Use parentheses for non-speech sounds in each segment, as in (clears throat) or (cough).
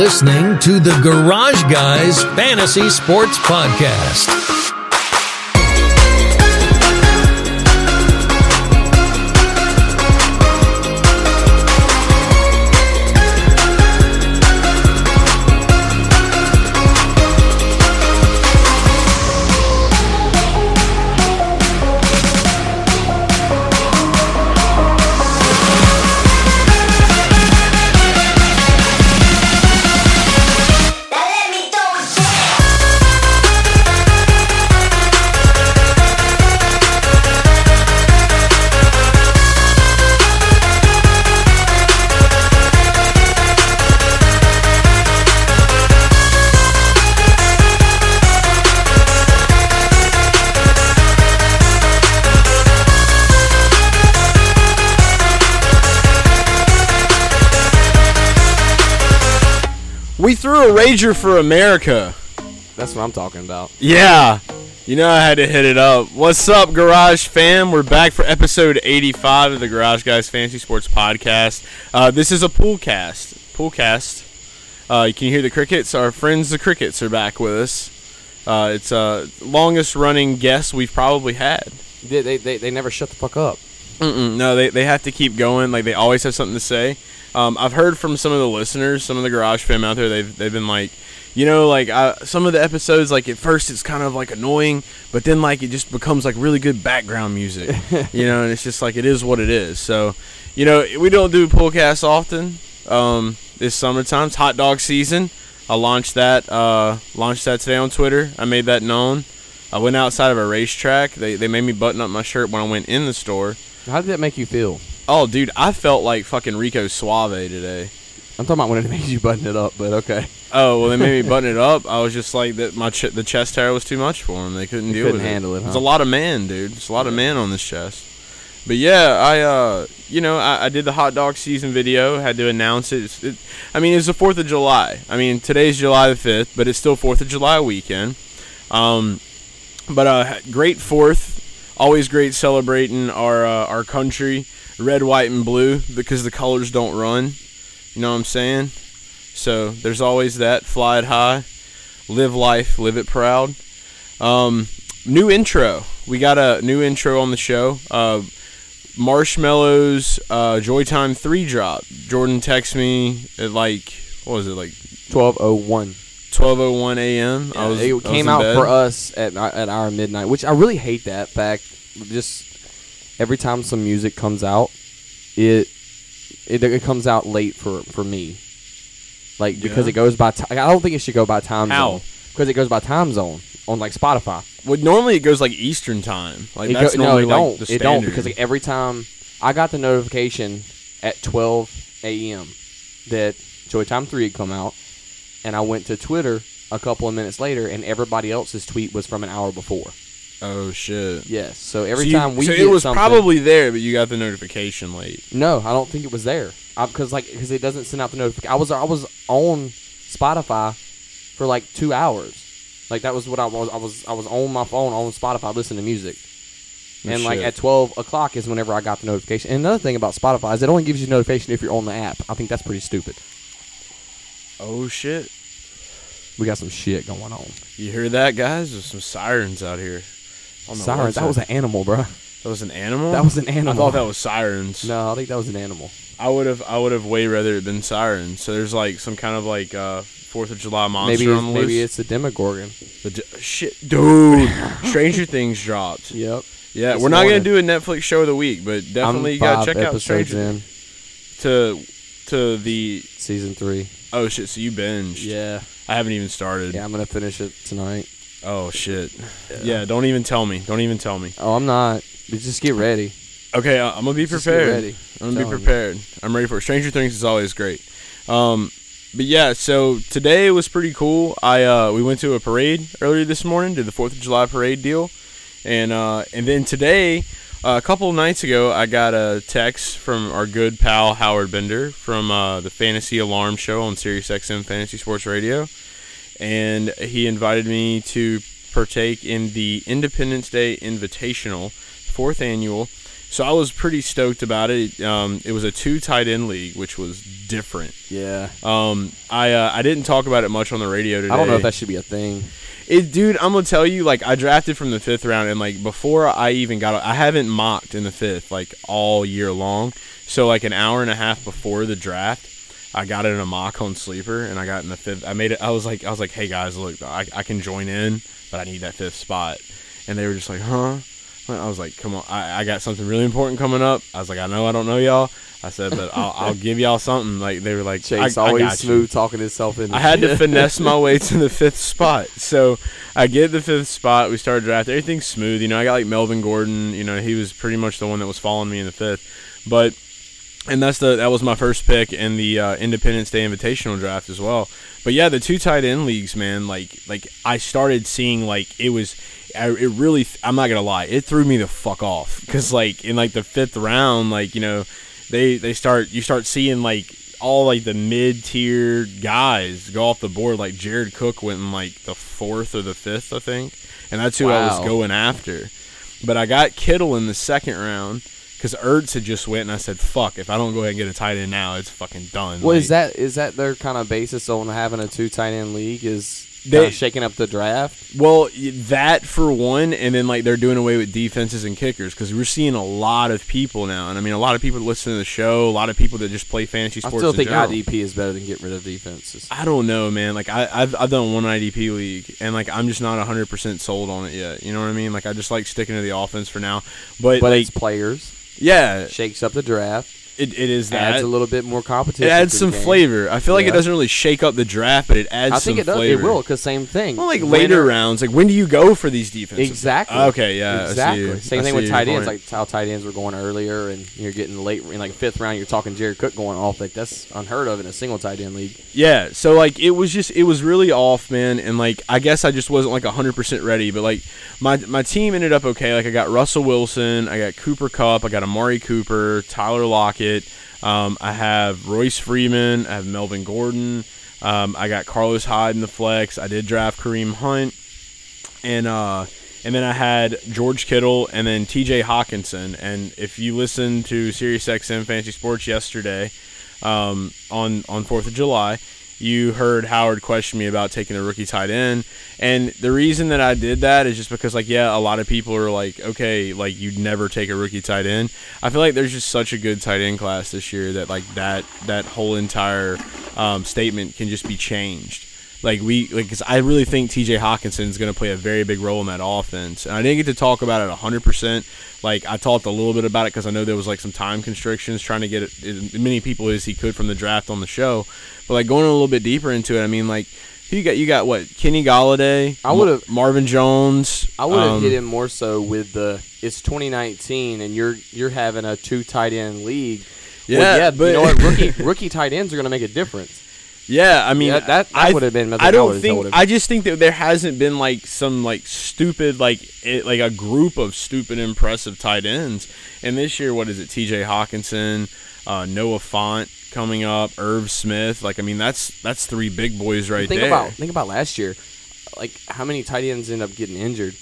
listening to the Garage Guys Fantasy Sports Podcast. A Rager for America. That's what I'm talking about. Yeah. You know I had to hit it up. What's up, Garage fam? We're back for episode 85 of the Garage Guys Fantasy Sports Podcast. Uh, this is a pool cast. Pool cast. Uh, you can hear the crickets. Our friends, the crickets, are back with us. Uh, it's uh, longest running guest we've probably had. They, they, they, they never shut the fuck up. Mm-mm, no, they, they have to keep going. Like they always have something to say. Um, I've heard from some of the listeners, some of the Garage fam out there. They've they've been like, you know, like uh, some of the episodes. Like at first, it's kind of like annoying, but then like it just becomes like really good background music. (laughs) you know, and it's just like it is what it is. So, you know, we don't do casts often. Um, this summertime, it's hot dog season. I launched that uh, launched that today on Twitter. I made that known. I went outside of a racetrack. They they made me button up my shirt when I went in the store. How did that make you feel? Oh, dude, I felt like fucking Rico Suave today. I'm talking about when it (laughs) made you button it up, but okay. Oh well, they made me (laughs) button it up. I was just like that. My ch- the chest hair was too much for them. They couldn't They deal couldn't with handle it, There's huh? a lot of man, dude. It's a lot of man on this chest. But yeah, I uh, you know, I, I did the hot dog season video. Had to announce it. It. I mean, it's the Fourth of July. I mean, today's July the fifth, but it's still Fourth of July weekend. Um, but uh, great Fourth. Always great celebrating our uh, our country, red, white, and blue, because the colors don't run. You know what I'm saying? So there's always that. Fly it high, live life, live it proud. Um, new intro. We got a new intro on the show. Uh, Marshmello's uh, Joytime 3 drop. Jordan texted me at like, what was it, like 1201. 12.01 a.m. I was, it came in out bed. for us at our- at our midnight, which I really hate that fact. Just every time some music comes out, it it, it comes out late for for me. Like because Yeah. it goes by. T- I don't think it should go by time How? zone because it goes by time zone on like Spotify. Well, normally it goes like Eastern time. Like It that's go- no, normally it like don't. the It don't because like, every time I got the notification at 12 a.m. that Joy Time Three had come out, and I went to Twitter a couple of minutes later, and everybody else's tweet was from an hour before. oh shit. Yes, so every So you- time we so it was probably there, but you got the notification late. no, I don't think it was there because like because it doesn't send out the notification. I was I was on Spotify for like two hours. Like that was what I was. I was I was on my phone on Spotify listening to music. No and like at twelve o'clock is whenever I got the notification. And another thing about Spotify is it only gives you notification if you're on the app. I think that's pretty stupid. Oh shit. We got some shit going on. You hear that, guys? There's some sirens out here. Sirens. That was an animal, bro. that was an animal. That was an animal. I thought that was sirens. No, I think that was an animal. I would have. I would have way rather it been sirens. So there's like some kind of like uh Fourth of July monster Maybe on the maybe loose. it's a Demogorgon. The d- shit, dude. Stranger Things dropped. (laughs) Yep. Yeah, This we're not gonna morning. do a Netflix show of the week, but definitely I'm you gotta five check out episodes Stranger in to to the. season three. Oh shit! So you binged? Yeah. I haven't even started. Yeah, I'm gonna finish it tonight. Oh shit. Yeah. Don't even tell me. Don't even tell me. Oh, I'm not. But Just get ready. Okay, I- I'm gonna be Just get prepared. ready. I'm gonna be Telling you. prepared. I'm ready for it. Stranger Things is always great. Um, but yeah, so today was pretty cool. I uh, we went to a parade earlier this morning, did the Fourth of July parade deal, and uh, and then today, uh, a couple nights ago, I got a text from our good pal Howard Bender from uh, the Fantasy Alarm Show on SiriusXM Fantasy Sports Radio, and he invited me to partake in the Independence Day Invitational, fourth annual So I was pretty stoked about it. Um, it was a two tight end league, which was different. Yeah. Um, I uh, I didn't talk about it much on the radio today. I don't know if that should be a thing. It, dude, I'm gonna tell you, like, I drafted from the fifth round, and like before I even got, I haven't mocked in the fifth like all year long. So like an hour and a half before the draft, I got it in a mock on sleeper, and I got in the fifth. I made it. I was like, I was like, hey guys, look, I, I can join in, but I need that fifth spot. And they were just like, huh? I was like, come on, I, I got something really important coming up. I was like, I know I don't know y'all. I said, but I'll, I'll give y'all something. Like they were like, Chase I, I always you. smooth talking himself in. I had to finesse my (laughs) way to the fifth spot. So I get the fifth spot. We started draft. Everything's smooth. You know, I got like Melvin Gordon. You know, he was pretty much the one that was following me in the fifth. But and that's the that was my first pick in the uh, Independence Day Invitational draft as well. But yeah, the two tight end leagues, man. Like like I started seeing like it was. I, it really. I'm not gonna lie. It threw me the fuck off because like in like the fifth round, like you know, they they start you start seeing like all like the mid tier guys go off the board. Like Jared Cook went in like the fourth or the fifth, I think, and that's who I was going after. But I got Kittle in the second round because Ertz had just went, and I said, "Fuck! If I don't go ahead and get a tight end now, it's fucking done." What Like, is that? Is that their kind of basis on having a two tight end league? Is They- kinda shaking up the draft? Well, that for one, and then like they're doing away with defenses and kickers because we're seeing a lot of people now, and I mean a lot of people that listen to the show, a lot of people that just play fantasy sports. I still think general. IDP is better than get rid of defenses. I don't know, man. Like I, I've I've done one IDP league, and like I'm just not 100 percent sold on it yet. You know what I mean? Like I just like sticking to the offense for now. But, But like, it's players, yeah, shakes up the draft, it, it is that. adds a little bit more competition. it adds some flavor. I feel like it doesn't really shake up the draft, but it adds I think it does. flavor. It will because same thing. Well, like Winner- later rounds, like when do you go for these defenses? Exactly. Okay, yeah. Exactly. Same I thing with tight ends, like how tight ends were going earlier, and you're getting late in like fifth round. You're talking Jared Cook going off. Like that's unheard of in a single tight end league. Yeah, so like it was just it was really off, man, and like I guess I just wasn't like hundred percent ready, but like my my team ended up okay. Like I got Russell Wilson, I got Cooper Kupp, I got Amari Cooper, Tyler Lockett, um, I have Royce Freeman, I have Melvin Gordon, um, I got Carlos Hyde in the flex. I did draft Kareem Hunt, and uh, and then I had George Kittle and then T.J. Hockenson. And if you listened to SiriusXM Fantasy Sports yesterday um, on on Fourth of July, you heard Howard question me about taking a rookie tight end. And the reason that I did that is just because, like, yeah, a lot of people are like, okay, like you'd never take a rookie tight end. I feel like there's just such a good tight end class this year that like that that whole entire um, statement can just be changed. Like we, like, cause I really think T.J. Hockenson is going to play a very big role in that offense, and I didn't get to talk about it hundred percent. Like I talked a little bit about it because I know there was like some time constrictions trying to get it, as many people as he could from the draft on the show. But like going a little bit deeper into it, I mean, like you got? You got what? Kenny Golladay. I would've- Marvin Jones. I would have um, hit him more so with the it's 2019 and you're you're having a two tight end league. Yeah, well, yeah, but you know what? Rookie (laughs) rookie tight ends are going to make a difference. Yeah, I mean Yeah, that- that I- would've been- I don't think. I just think that there hasn't been like some like stupid like it, like a group of stupid impressive tight ends. And this year, what is it? T.J. Hockenson, uh, Noah Fant coming up, Irv Smith. Like I mean, that's that's three big boys right think there. about think about last year. Like how many tight ends end up getting injured?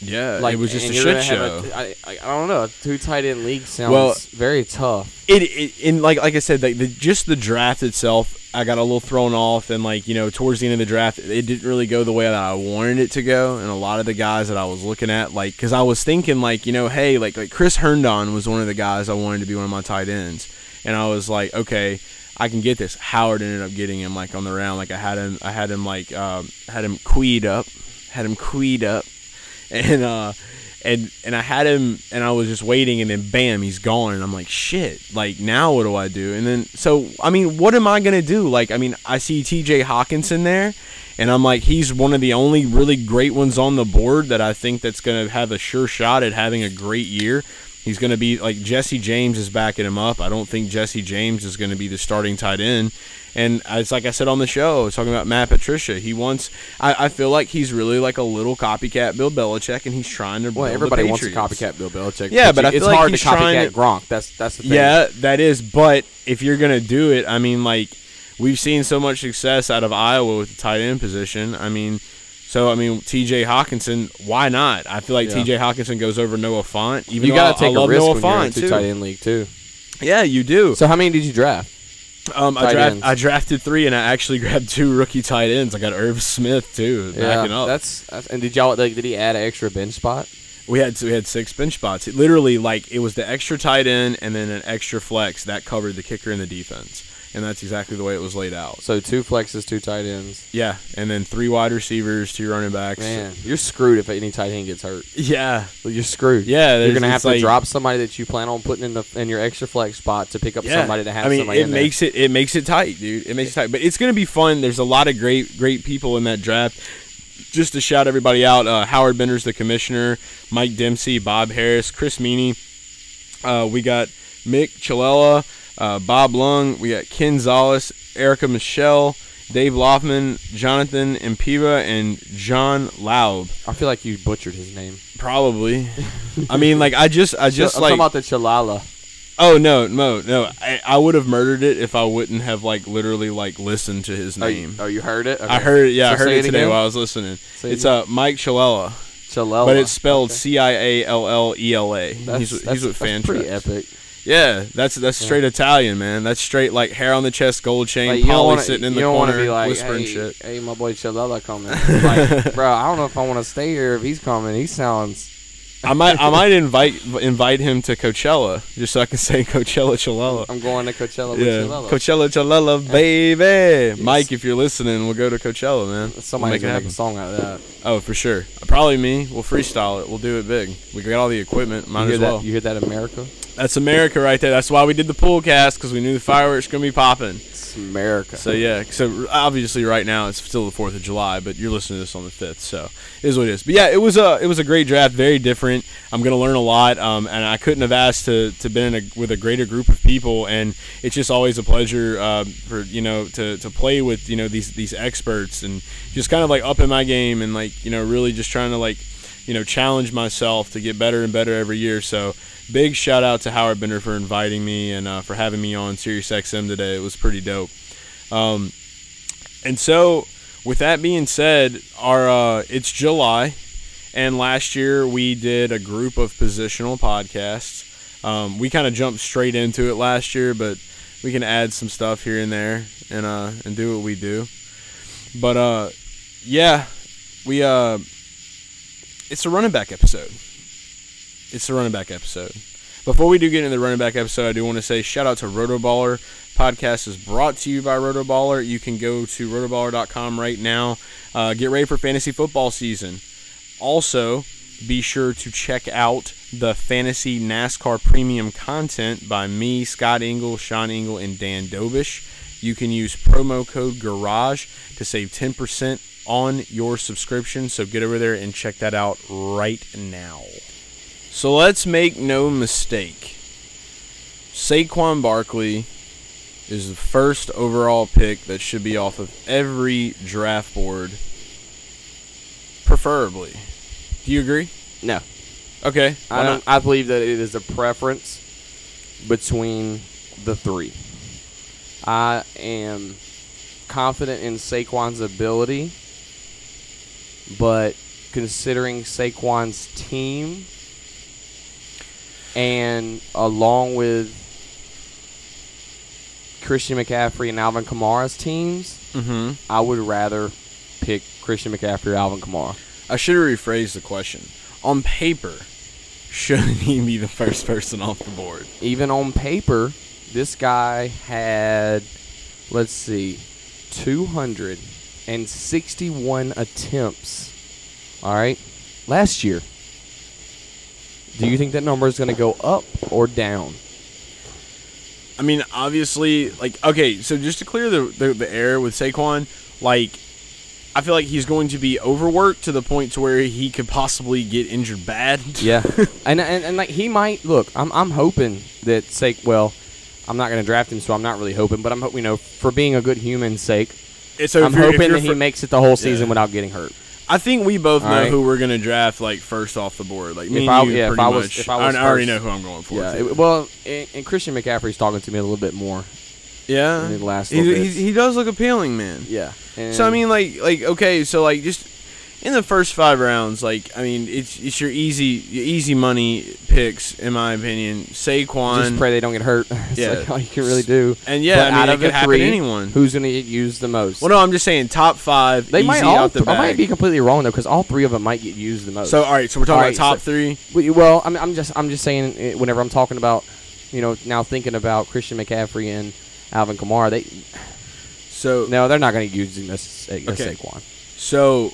yeah, Like it was just a shit show. a- I I don't know. Two tight end league sounds Well- very tough. it, it in like like I said, like the just the draft itself, I got a little thrown off, and like you know, towards the end of the draft, it didn't really go the way that I wanted it to go, and a lot of the guys that I was looking at, like, because I was thinking like you know, hey, like like Chris Herndon was one of the guys I wanted to be one of my tight ends, and I was like, okay. I can get this. Howard ended up getting him like on the round. Like I had him, I had him like um, had him queed up, had him queed up, (laughs) and uh and and I had him and I was just waiting and then bam he's gone. And I'm like shit like now what do I do? And then so I mean what am I gonna do? Like I mean I see TJ Hockenson there and I'm like he's one of the only really great ones on the board that I think that's gonna have a sure shot at having a great year he's gonna be like Jesse James is backing him up I don't think Jesse James is gonna be the starting tight end and it's like I said on the show, I was talking about Matt Patricia. He wants. I, I feel like he's really like a little copycat Bill Belichick, and he's trying to. Well, everybody wants to copycat Bill Belichick. Yeah, but I it's like hard he's to copycat to- Gronk. That's that's the thing. Yeah, that is. But if you're gonna do it, I mean, like we've seen so much success out of Iowa with the tight end position. I mean, So I mean, T.J. Hockenson, why not? I feel like Yeah. T.J. Hockenson goes over Noah Fant. Even you gotta I, I take a risk Noah when you're in Fant two too. tight end league too. Yeah, you do. So how many did you draft? Um, I draft. I drafted three, and I actually (laughs) grabbed two rookie tight ends. I got Irv Smith too, backing up. that's, that's and did y'all like, did he add an extra bench spot? We had we had six bench spots. It literally like it was the extra tight end and then an extra flex that covered the kicker and the defense, and that's exactly the way it was laid out. So two flexes, two tight ends. Yeah, and then three wide receivers, two running backs. Man, you're screwed if any tight end gets hurt. Yeah, You're screwed. Yeah, you're gonna have to like- drop somebody that you plan on putting in the in your extra flex spot to pick up yeah. somebody to have I mean, somebody it in there. makes it it makes it tight, dude. It makes it tight, but it's gonna be fun. There's a lot of great great people in that draft. Just to shout everybody out, uh, Howard Bender's the commissioner, Mike Dempsey, Bob Harris, Chris Meany. Uh, we got Mick Chilella, uh, Bob Lung. We got Ken Zales, Erica Michelle, Dave Loffman, Jonathan Impiva, and John Laub. I feel like you butchered his name. Probably. I mean, like I just, I (laughs) just I'm like. talking about the Chalala. Oh no, no, no! I, I would have murdered it if I wouldn't have like literally like listened to his Oh, you, name. oh, you heard it? I heard it. Yeah, So I heard say it today again? while I was listening. Say it it's uh Mike Chilella, Chalella. but it's spelled Okay. C I A L L E L A. He's he's with that's fan pretty epic. Yeah, that's that's straight Italian, man. That's straight like hair on the chest, gold chain, Like, Polly wanna, sitting in the corner, be like, whispering hey, shit. hey, my boy Chalella coming. (laughs) like, bro, I don't know if I want to stay here if he's coming. He sounds. I might I might invite invite him to Coachella just so I can say (laughs) Coachella Chilella. I'm going to Coachella with Yeah, Chalella. Coachella Chilella, baby. Mike, if you're listening, we'll go to Coachella, man. We'll Somebody's make make a song out of that. Oh, for sure. Probably me. We'll freestyle it. We'll do it big. We got all the equipment. Might you hear as well. that? You hear that, America? That's America right there. That's why we did the pool cast because we knew the fireworks gonna be popping. It's America. So yeah. So obviously right now it's still the Fourth of July, but you're listening to this on the fifth, so it is what it is. But yeah, it was a it was a great draft. Very different. I'm gonna learn a lot, um, and I couldn't have asked to to been in a, with a greater group of people. And it's just always a pleasure uh, for you know to to play with you know these these experts and just kind of like up in my game and like you know really just trying to like you know challenge myself to get better and better every year. So big shout out to Howard Bender for inviting me and uh, for having me on Sirius XM today. It was pretty dope. Um, and so, with that being said, our uh, it's July, and last year we did a group of positional podcasts. Um, we kind of jumped straight into it last year, but we can add some stuff here and there and uh, and do what we do. But uh, yeah, we uh, it's a running back episode. It's a running back episode. Before we do get into the running back episode, I do want to say shout out to Rotoballer. Podcast is brought to you by Rotoballer. You can go to rotoballer.com right now. Uh, get ready for fantasy football season. Also, be sure to check out the fantasy NASCAR premium content by me, Scott Engel, Sean Engel, and Dan Dobish. You can use promo code GARAGE to save 10% on your subscription. So get over there and check that out right now. So let's make no mistake. Saquon Barkley is the first overall pick that should be off of every draft board, preferably. Do you agree? no, Okay. I don't. I believe that it is a preference between the three. I am confident in Saquon's ability, but considering Saquon's team and along with Christian McCaffrey and Alvin Kamara's teams, Mm-hmm. I would rather pick Christian McCaffrey or Alvin Kamara. I should have rephrased the question. On paper, shouldn't he be the first person off the board? even on paper, this guy had, let's see, 261 attempts. All right, last year. Do you think that number is going to go up or down? I mean, obviously, like, okay, so just to clear the, the, the air with Saquon, like, I feel like he's going to be overworked to the point to where he could possibly get injured bad. Yeah, (laughs) and, and and like he might look. I'm I'm hoping that sake. Well, I'm not going to draft him, so I'm not really hoping. But I'm hoping, you know, for being a good human's sake, So I'm if you're- if hoping that he makes it the whole season Yeah. without getting hurt. I think we both All know right. who we're gonna draft like first off the board. Like me If and I- you, yeah, if pretty I was- much. if I was I already know who I'm going for. Yeah. it- well, and, and Christian McCaffrey's talking to me a little bit more. yeah. last he, he, he does look appealing, man. Yeah. So I mean, like, like okay, so like just in the first five rounds, like I mean, it's it's your easy easy money picks in my opinion. Saquon, Just pray they don't get hurt. (laughs) It's Yeah. like all you can really do. and yeah, But I mean, out it of could three, anyone. Who's going to get used the most? well, no, I'm just saying top five. they easy might all. out the th- I might be completely wrong though, because all three of them might get used the most. So all right, so we're talking All about right, top so- three. Well, I'm, I'm just I'm just saying eh, whenever I'm talking about, you know, now thinking about Christian McCaffrey and Alvin Kamara, they So no, they're not going to use this uh, Okay. Saquon. So,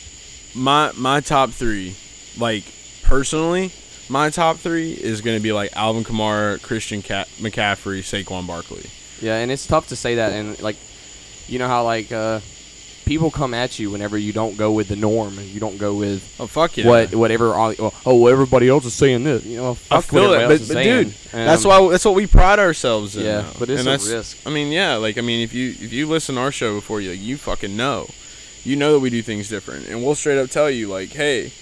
my my top three, like personally, my top three is gonna be like Alvin Kamara, Christian Ca- McCaffrey, Saquon Barkley. Yeah, and it's tough to say that, and like, you know how like uh, people come at you whenever you don't go with the norm, and you don't go with Oh fuck yeah! what whatever. all- Oh, well, everybody else is saying this. You know, I feel it, but, but dude, that's Um, why that's what we pride ourselves in. Yeah, though. but it's and a that's, risk. I mean, yeah, like I mean, if you if you listen to our show before, you like, you fucking know, you know that we do things different, and we'll straight up tell you like, hey,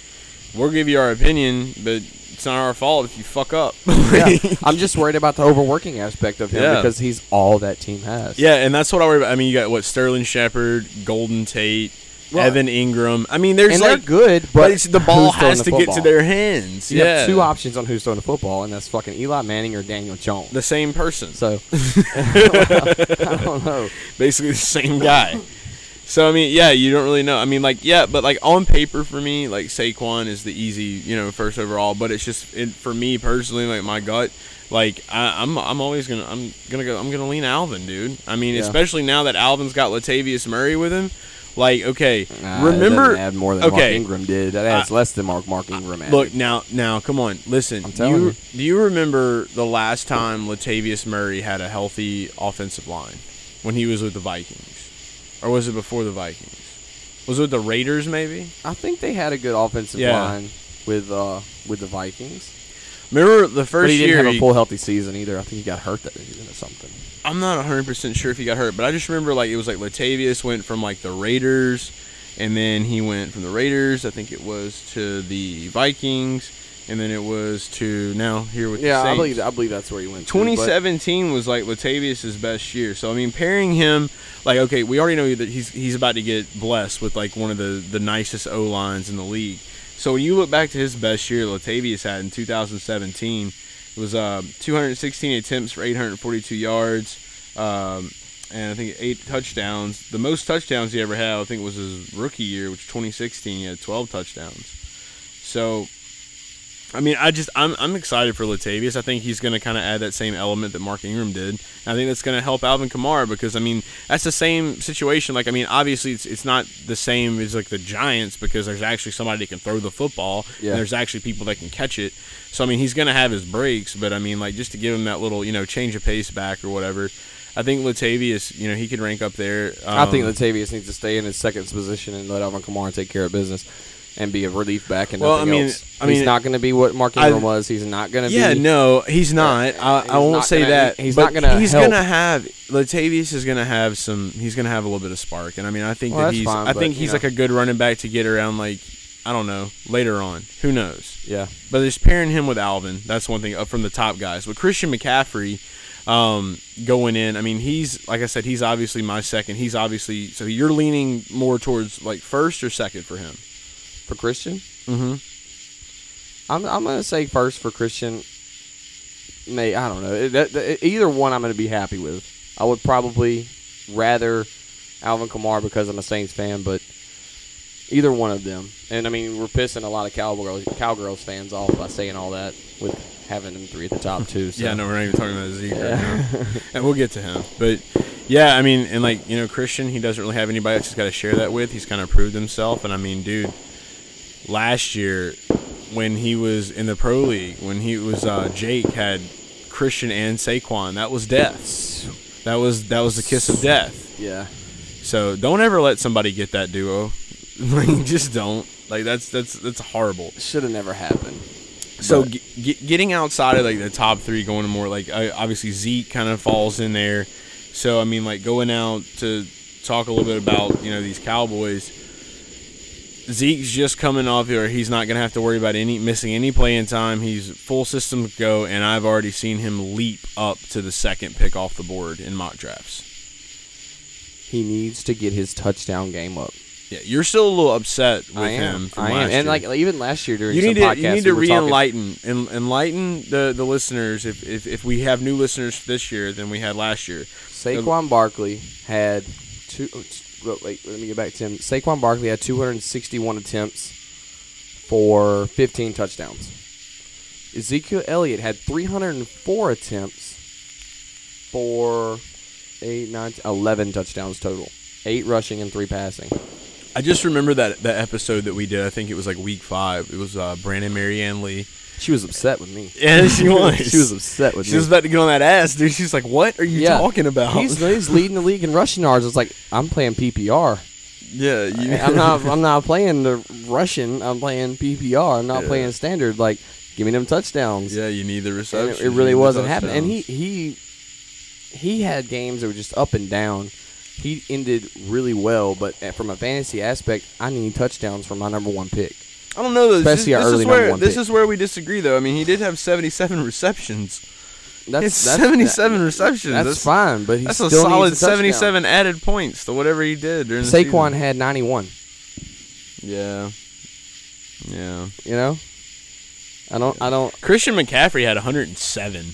we'll give you our opinion, but it's not our fault if you fuck up. (laughs) yeah, I'm just worried about the overworking aspect of him Yeah. because he's all that team has. Yeah, and that's what I worry about. I mean, you got what Sterling Shepard, Golden Tate, Well, Evan Engram. I mean, there's and like, they're good, but, but it's, the ball has the to get to their hands. You yeah, have two options on who's throwing the football, and that's fucking Eli Manning or Daniel Jones. the same person, So (laughs) (laughs) I don't know. basically the same guy. So I mean, yeah, you don't really know. I mean, like, yeah, but like on paper for me, like Saquon is the easy, you know, first overall. But it's just it, for me personally, like my gut, like I, I'm I'm always gonna I'm gonna go I'm gonna lean Alvin, dude. I mean, Yeah. especially now that Alvin's got Latavius Murray with him. Like, okay, Nah, remember add more than Mark okay. Ingram did. That adds less than Mark Mark Ingram added. Look now, now, come on, listen. I'm telling you, you. Do you remember the last time Latavius Murray had a healthy offensive line when he was with the Vikings, or was it before the Vikings? Was it with the Raiders? Maybe. I think they had a good offensive Yeah. line with uh with the Vikings. Remember the But first he didn't year? have a he- full healthy season either. I think he got hurt that season or something. I'm not 100 percent sure if he got hurt, but I just remember like it was like Latavius went from like the Raiders, and then he went from the Raiders. I think it was to the Vikings, and then it was to now here with Yeah, I believe I believe that's where he went. to, but- 2017 was like Latavius's best year. So I mean, pairing him like okay, we already know that he's he's about to get blessed with like one of the the nicest O lines in the league. So when you look back to his best year, Latavius had in 2017, it was uh, 216 attempts for 842 yards, um, and I think eight touchdowns. The most touchdowns he ever had, I think, was his rookie year, which 2016 he had 12 touchdowns. So I mean, I just I'm I'm excited for Latavius. I think he's going to kind of add that same element that Mark Ingram did. And I think that's going to help Alvin Kamara because I mean that's the same situation. Like I mean, obviously it's it's not the same as like the Giants because there's actually somebody that can throw the football Yeah. and there's actually people that can catch it. So I mean, he's going to have his breaks, but I mean, like just to give him that little you know change of pace back or whatever. I think Latavius, you know, he could rank up there. I think Um, Latavius needs to stay in his second position and let Alvin Kamara take care of business and be a relief back and Well, nothing I mean- else. I he's not going to be what Mark I- Ingram was. He's not going to Yeah, be. Yeah, no, he's not. I, he's I won't not say gonna- that. he's not gonna He's gonna have Latavius is gonna have some. He's gonna have a little bit of spark, and I mean, I think Well, that he's. fine, I but, think he's know. like a good running back to get around. Like I don't know later on. Who knows? Yeah. But just pairing him with Alvin, that's one thing up from the top guys. With Christian McCaffrey um, going in, I mean, he's like I said, he's obviously my second. He's obviously so you're leaning more towards like first or second for him. For Christian? Mm-hmm. I'm, I'm going to say first for Christian. May I don't know. It- that- that- either one I'm going to be happy with. I would probably rather Alvin Kamara because I'm a Saints fan, but either one of them. And I mean, we're pissing a lot of Cowgirls, Cowgirls fans off by saying all that with having them three at the top too. So. (laughs) Yeah, no, we're not even talking about Zeke right now. (laughs) and we'll get to him. But yeah, I mean, and like, you know, Christian, he doesn't really have anybody else he's got to share that with. He's kind of proved himself. And I mean, dude, last year when he was in the pro league, when he was, uh, Jake had Christian and Saquon, that was death. That was, that was the kiss of death. Yeah. So don't ever let somebody get that duo. (laughs) like, just don't. Like, that's, that's, that's horrible. Should have never happened. So g- g- getting outside of like the top three, going to more like uh, obviously Zeke kind of falls in there. So I mean, like going out to talk a little bit about you know these Cowboys. Zeke's just coming off here. He's not gonna have to worry about any missing any playing time. He's full system go, and I've already seen him leap up to the second pick off the board in mock drafts. He needs to get his touchdown game up. Yeah, you're still a little upset with I am. him I am. And year. like even last year during you some need to you need to talking- re-enlighten en- enlighten the the listeners. If, if if we have new listeners this year than we had last year, Saquon Barkley had two. Let me get back to him. Saquon Barkley had 261 attempts for 15 touchdowns. Ezekiel Elliott had 304 attempts for eight, nine, 11 touchdowns total. Eight rushing and three passing. I just remember that that episode that we did. I think it was like week five. It was uh, Brandon Marianne Lee. She was upset with me. Yeah, she (laughs) was. she was upset with She me. She was about to get on that ass, dude. She's like, "What are you Yeah. talking about?" He's, he's leading the league in rushing yards. It's like I'm playing PPR. yeah, you, I'm not. (laughs) I'm not playing the Russian. I'm playing PPR. I'm not Yeah. playing standard. Like, give me them touchdowns. yeah, you need the reception. it, it really wasn't happening. And he he he had games that were just up and down. He ended really well, but from a fantasy aspect, I need touchdowns for my number one pick. I don't know. This, Especially is, our this early is number where one this pick. is where we disagree, though. I mean, he did have 77 receptions. That's, It's that's 77 that- receptions. That's, That's- fine, but he That's still a needs solid touchdown. 77 added points to whatever he did during the Saquon season. had 91. Yeah, yeah. You know, I don't. I don't. Christian McCaffrey had 107,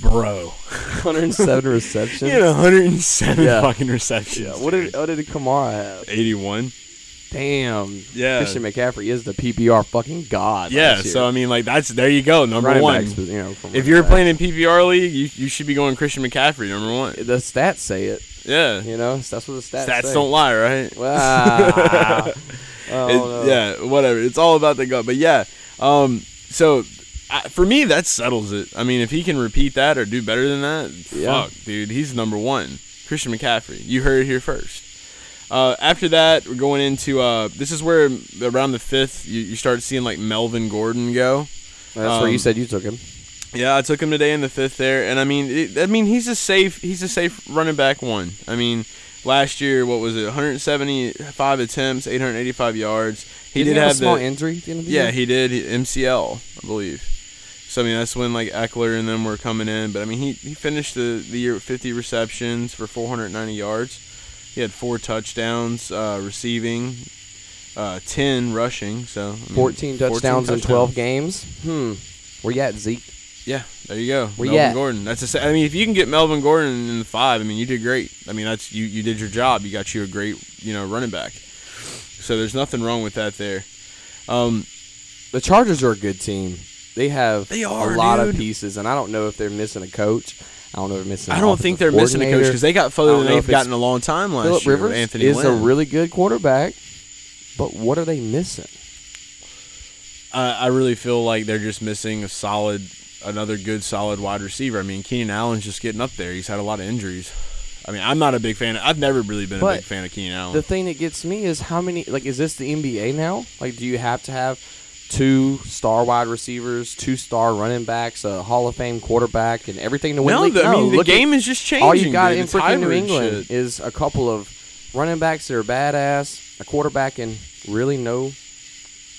bro. (laughs) 107 receptions. He had 107 Yeah. fucking receptions. Yeah, what did what did Kamara have? 81? Damn. Yeah. Christian McCaffrey is the PPR fucking god. Yeah, so I mean, like that's there you go, number Running one. backs, you know, If you're back. playing in PPR league, you, you should be going Christian McCaffrey number one. the stats say it. Yeah, You know, that's what the stats. stats say. don't lie, right? Wow. (laughs) oh, It- Yeah, whatever. It's all about the gut. But yeah, um, so I, for me, that settles it. I mean, if he can repeat that or do better than that, Yeah. fuck, dude, he's number one. Christian McCaffrey. You heard it here first. Uh, after that, we're going into uh, this is where around the fifth you, you start seeing like Melvin Gordon go. That's where you Um, said you took him. Yeah, I took him today in the fifth there, and I mean, it, I mean, he's a safe, he's a safe running back one. I mean, last year, what was it, 175 attempts, 885 yards. He Didn't did have have a small the, injury. At the end of the yeah, year? he did he- MCL, I believe. So I mean, that's when like Ekeler and them were coming in, but I mean, he he finished the the year with 50 receptions for 490 yards. He had four touchdowns uh, receiving, uh, 10 rushing. So I mean, 14 touchdowns in 12 games. Hmm. Where you at, Zeke? Yeah, there you go. Where you Melvin at? Gordon. That's a, I mean, if you can get Melvin Gordon in the five, I mean, you did great. I mean, that's you. You did your job. You got you a great, you know, running back. So there's nothing wrong with that there. Um, The Chargers are a good team. They have They are, a lot of pieces, and I don't know if they're missing a coach. I don't know if they're missing. I don't think they're missing a coach because they got further than they've gotten in a long time last Philip year. Rivers Anthony is Lynn. a really good quarterback, but what are they missing? I, I really feel like they're just missing a solid, another good solid wide receiver. I mean, Keenan Allen's just getting up there. He's had a lot of injuries. I mean, I'm not a big fan. I've never really been a big fan of Keenan Allen. The thing that gets me is how many. Like, is this the NBA now? Like, do you have to have two star wide receivers, two star running backs, a Hall of Fame quarterback, and everything to win? no, the league? the, I mean, the look at- game is just changing. all you got dude. in freaking New England shit. is a couple of running backs that are badass, a quarterback, and really no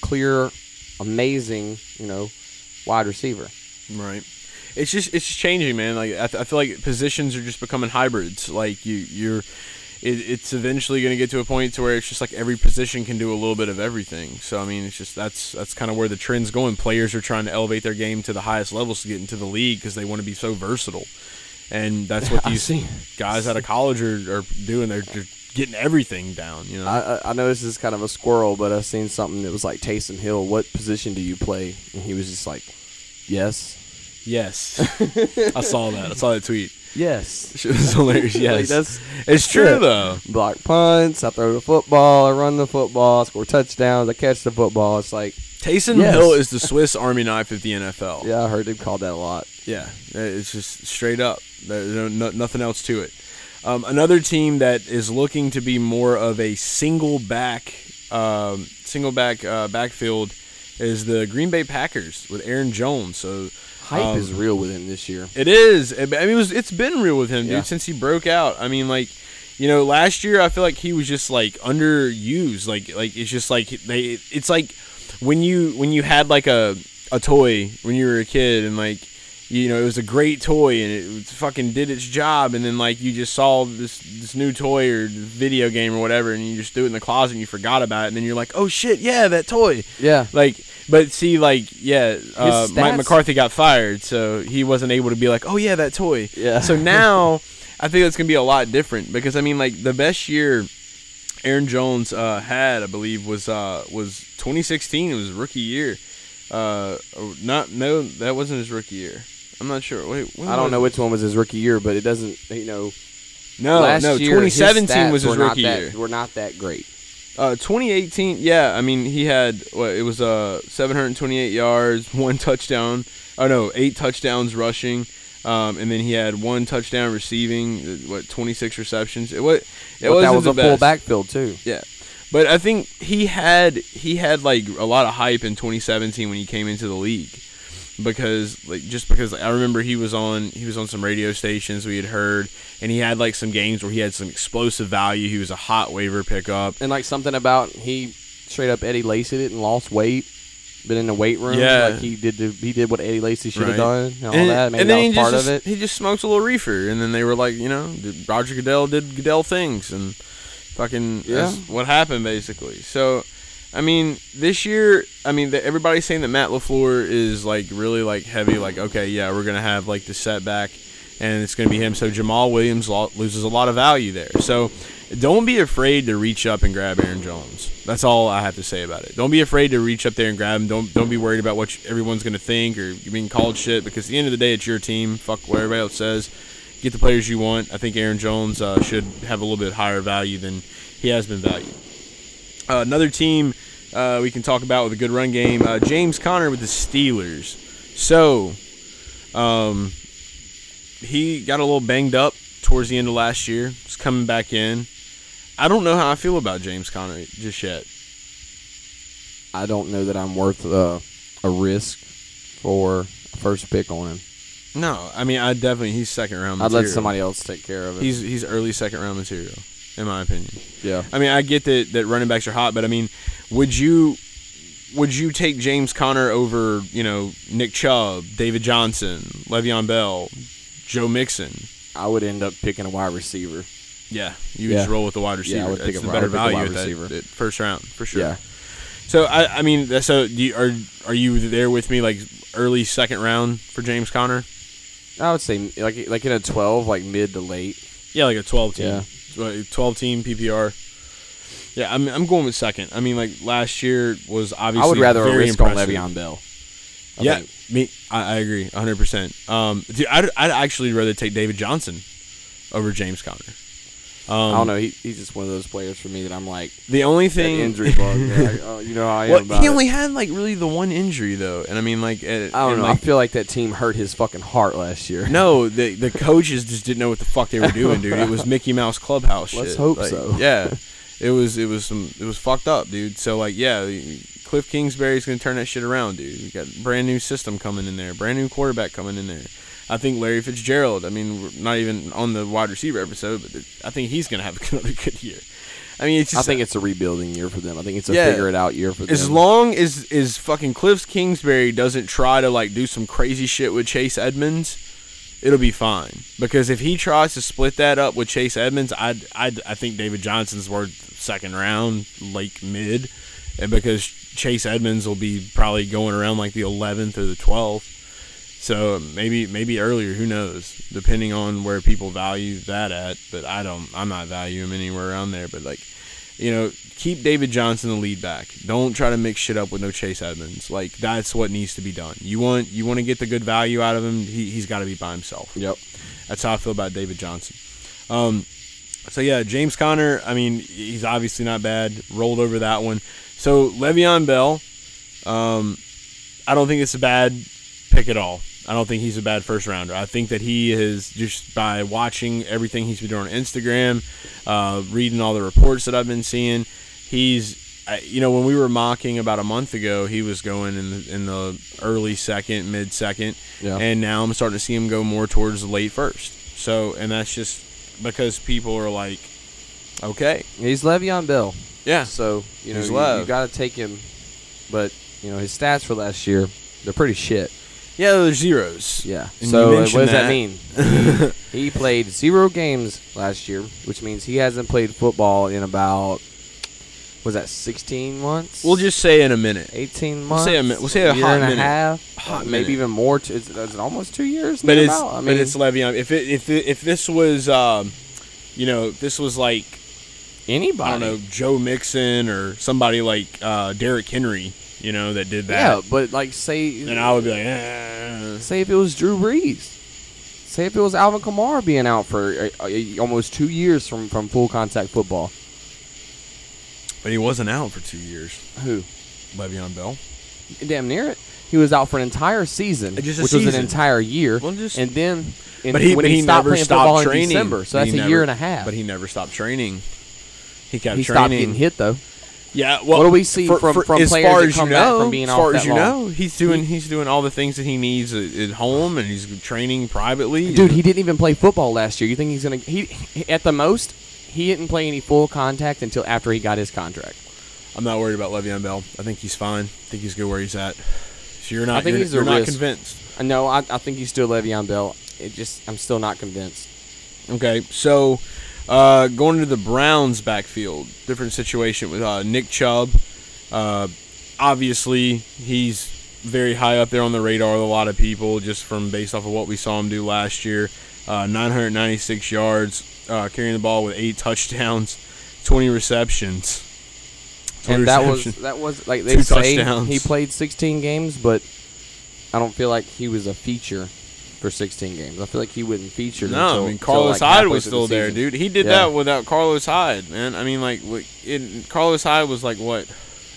clear, amazing, you know, wide receiver. Right. It's just it's just changing, man. Like I, th- I feel like positions are just becoming hybrids. Like you you're, it, it's eventually going to get to a point to where it's just like every position can do a little bit of everything. So I mean, it's just that's that's kind of where the trend's going. Players are trying to elevate their game to the highest levels to get into the league because they want to be so versatile, and that's what (laughs) these guys out of college are, are doing. They're just getting everything down. You know. I, I I know this is kind of a squirrel, but I seen something that was like Taysom Hill. What position do you play? And he was just like, yes, yes, (laughs) I saw that. I saw that tweet. Yes. (laughs) It was hilarious. Like, Yes, that's it's true it. though. block punts. I throw the football. I run the football. I score touchdowns. I catch the football. It's like, Taysom Yes. Hill is the Swiss Army knife of the NFL. yeah, I heard them call that a lot. Yeah, it's just straight up. There's no, no, nothing else to it. Um, another team that is looking to be more of a single back, um, single back uh, backfield is the Green Bay Packers with Aaron Jones. So Hype Um, is real with him this year. it is. I mean, it was. It's been real with him, dude, Yeah. since he broke out. I mean, like, you know, last year I feel like he was just like underused. Like, like it's just like they. It's like when you when you had like a a toy when you were a kid and like you know it was a great toy and it fucking did its job, and then like you just saw this this new toy or video game or whatever, and you just threw it in the closet and you forgot about it, and then you're like, oh shit, yeah, that toy. Yeah. Like, but see, like, yeah, uh, Mike McCarthy got fired, so he wasn't able to be like, oh yeah, that toy. Yeah. So now, (laughs) I think it's gonna be a lot different because I mean, like, the best year Aaron Jones uh, had, I believe, was uh, was 2016. It was rookie year. Uh, not no, that wasn't his rookie year. I'm not sure. Wait, when I don't was know it? which one was his rookie year, but it doesn't. You know, No, last no, year, his 2017 was his not rookie that, year. Were not that great. Uh, 2018, yeah. I mean, he had what? It was uh 728 yards, (laughs) one touchdown. Oh no, eight touchdowns rushing, um, and then he had one touchdown receiving. uh, What? 26 receptions. It was. It wasn't that was the a full best. backfield too. Yeah. But I think he had he had like a lot of hype in 2017 when he came into the league because like just because I remember he was on he was on some radio stations we had heard and he had like some games where he had some explosive value. He was a hot waiver pickup. And like something about he straight up Eddie Lacy it and lost weight. Been in the weight room, Yeah. like he did. The, he did what Eddie Lacy should have Right. done, and all and, that. Maybe and that then was he part just, of it. he just smoked a little reefer and then they were like, you know, Roger Goodell did Goodell things and fucking Yeah. that's what happened basically. So I mean, this year, I mean, the, everybody's saying that Matt Lafleur is like really like heavy. Like, okay, yeah, we're gonna have like the setback, and it's gonna be him. So Jamaal Williams lo- loses a lot of value there. So don't be afraid to reach up and grab Aaron Jones. That's all I have to say about it. Don't be afraid to reach up there and grab him. Don't don't be worried about what you- everyone's gonna think or you being called shit because at the end of the day, it's your team. Fuck what everybody else says. Get the players you want. I think Aaron Jones uh, should have a little bit higher value than he has been valued. Uh, another team uh, we can talk about with a good run game. Uh, James Conner with the Steelers. So, um, he got a little banged up towards the end of last year. He's coming back in. I don't know how I feel about James Conner just yet. I don't know that I'm worth uh, a risk for a first pick on him. No, I mean I definitely he's second round. I'd let somebody else take care of it. He's he's early second round material, in my opinion. yeah. I mean, I get that, that running backs are hot, but I mean, would you would you take James Conner over, you know, Nick Chubb, David Johnson, Le'Veon Bell, Joe Mixon? I would end up picking a wide receiver. Yeah, you would Yeah. just roll with the wide receiver. Yeah, I would That's pick a- the better would pick a value wide at that, first round for sure. Yeah. So I, I mean, so do you, are are you there with me, like early second round for James Conner? I would say like like in a 12, like mid to late. Yeah, like a twelve team, Yeah. Twelve team PPR. Yeah, I'm I'm going with second. I mean, like last year was obviously I would rather a very risk impressive. on Le'Veon Bell. I yeah, think. me. I, I agree, 100. percent Um, dude, I'd, I'd actually rather take David Johnson over James Conner. Um, I don't know. He, he's just one of those players for me that I'm like The only thing injury bug. (laughs) I- oh, you know how I am Well, about he it. only had like really the one injury though, and I mean like at, I don't know. Like, I feel like that team hurt his fucking heart last year. no, the the coaches just didn't know what the fuck they were doing, dude. It was (laughs) Mickey Mouse Clubhouse shit. Let's hope Like, so. Yeah, (laughs) it was it was some it was fucked up, dude. So like yeah, Cliff Kingsbury's gonna turn that shit around, dude. We got brand new system coming in there, brand new quarterback coming in there. I think Larry Fitzgerald. I mean, we're not even on the wide receiver episode, but I think he's gonna have (laughs) another good year. I mean, it's I think it's a rebuilding year for them. I think it's a Yeah. figure it out year for them. as long as is fucking Cliff Kingsbury doesn't try to like do some crazy shit with Chase Edmonds, it'll be fine. Because if he tries to split that up with Chase Edmonds, I I I think David Johnson's worth second round, late mid, and because Chase Edmonds will be probably going around like the 11th or the 12th. So maybe maybe earlier, who knows? Depending on where people value that at, but I don't. I'm not valuing him anywhere around there. But like, you know, keep David Johnson the lead back. Don't try to mix shit up with no Chase Edmonds. Like that's what needs to be done. You want you want to get the good value out of him. He he's got to be by himself. Yep. That's how I feel about David Johnson. Um, so yeah, James Conner. I mean, he's obviously not bad. Rolled over that one. So Le'Veon Bell. Um, I don't think it's a bad pick at all. I don't think he's a bad first rounder. I think that he is just by watching everything he's been doing on Instagram, uh, reading all the reports that I've been seeing. He's, you know, when we were mocking about a month ago, he was going in the in the early second, mid second, Yeah. and now I'm starting to see him go more towards the late first. So, and that's just because people are like, okay, He's Le'Veon Bell. yeah, So you know He's you, Lev. got to take him, but you know his stats for last year they're pretty shit. Yeah, there's zeros. Yeah. And so you uh, what mentioned does that, mean? (laughs) he played zero games last year, which means he hasn't played football in about was that 16 months? We'll just say in a minute. 18 We'll months. say a mi- we'll say a year hot and minute. a half, Hot maybe minute. even more. T- is, is it almost two years? But it's about? I but mean, it's Le'Veon. If it if it, if this was um, you know, if this was like anybody. I don't know Joe Mixon or somebody like uh, Derrick Henry, you know, that did that. Yeah, but like say and I would be like, eh. say if it was Drew Brees. Say if it was Alvin Kamara being out for uh, almost two years from, from full contact football. but he wasn't out for two years. Who? Le'Veon Bell. Damn near it. He was out for an entire season, which was an entire year. Well, just- and then in, but he when but he, stopped never playing football stopped in. December, so that's a never- year and a half. But he never stopped training. He kept he training. stopped getting hit though. Yeah. Well, What do we see for- from- for- from as players far that come you back from being as off far that as you long? know, he's doing he's doing all the things that he needs at, at home, and he's training privately. Dude, he didn't even play football last year. You think he's gonna? He he- at the most he didn't play any full contact until after he got his contract. I'm not worried about Le'Veon Bell. I think he's fine. I think he's good where he's at. So you're not. I think you're, he's you're not risk. convinced. Uh, No, I, I think he's still Le'Veon Bell. It just I'm still not convinced. Okay, so uh, going to the Browns backfield, different situation with uh, Nick Chubb. Uh, obviously, he's very high up there on the radar with a lot of people, just from based off of what we saw him do last year. Uh, 996 yards, uh, carrying the ball with eight touchdowns, 20 receptions. 20 And that was that was like they Two say touchdowns. he played 16 games, but I don't feel like he was a feature for 16 games. I feel like he wouldn't feature. No, until, I mean Carlos like, Hyde was through the still there, dude. He did Yeah. that without Carlos Hyde, man. I mean, like, it, Carlos Hyde was like what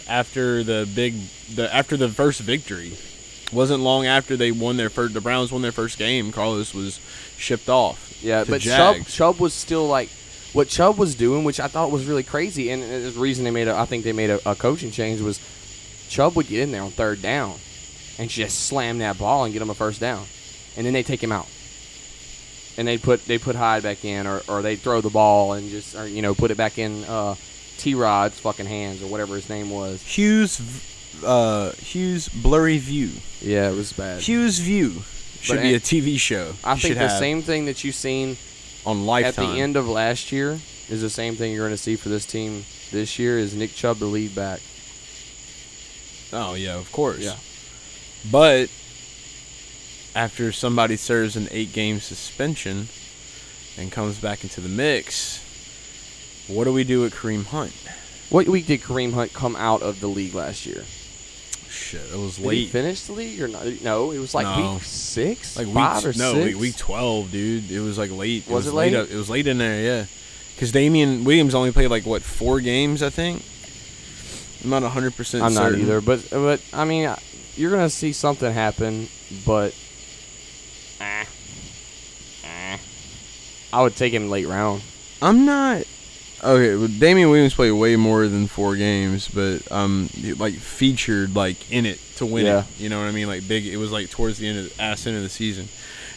after the big, the after the first victory, wasn't long after they won their first. The Browns won their first game. Carlos was shipped off. Yeah, but Chubb. Chubb was still like what Chubb was doing, which I thought was really crazy, and the reason they made a, I think they made a, a coaching change was Chubb would get in there on third down and just slam that ball and get him a first down, and then they take him out, and they put they put Hyde back in, or or they throw the ball and just or you know put it back in uh, T Rod's fucking hands or whatever his name was. Hughes, uh, Hughes blurry view. Yeah, it was bad. Hughes view should But be a TV show. I You think the same thing that you've seen on Lifetime at the end of last year is the same thing you're going to see for this team this year. Is Nick Chubb the lead back? Oh yeah, of course. Yeah. But after somebody serves an eight-game suspension and comes back into the mix, what do we do with Kareem Hunt? What week did Kareem Hunt come out of the league last year? Shit, it was Did he late. finish the league or not? No, it was like No. week six, like five week or no, six. week, week twelve, dude. It was like late. Was it late? up- it was late in there, yeah. Because Damien Williams only played like what four games, I think. I'm not hundred percent. I'm not either, but but I mean, you're gonna see something happen, but eh, eh. I would take him late round. I'm not. Okay, well, Damien Williams played way more than four games, but um, he, like featured like in it to win Yeah. it. You know what I mean? Like big. It was like towards the end of the ass end of the season.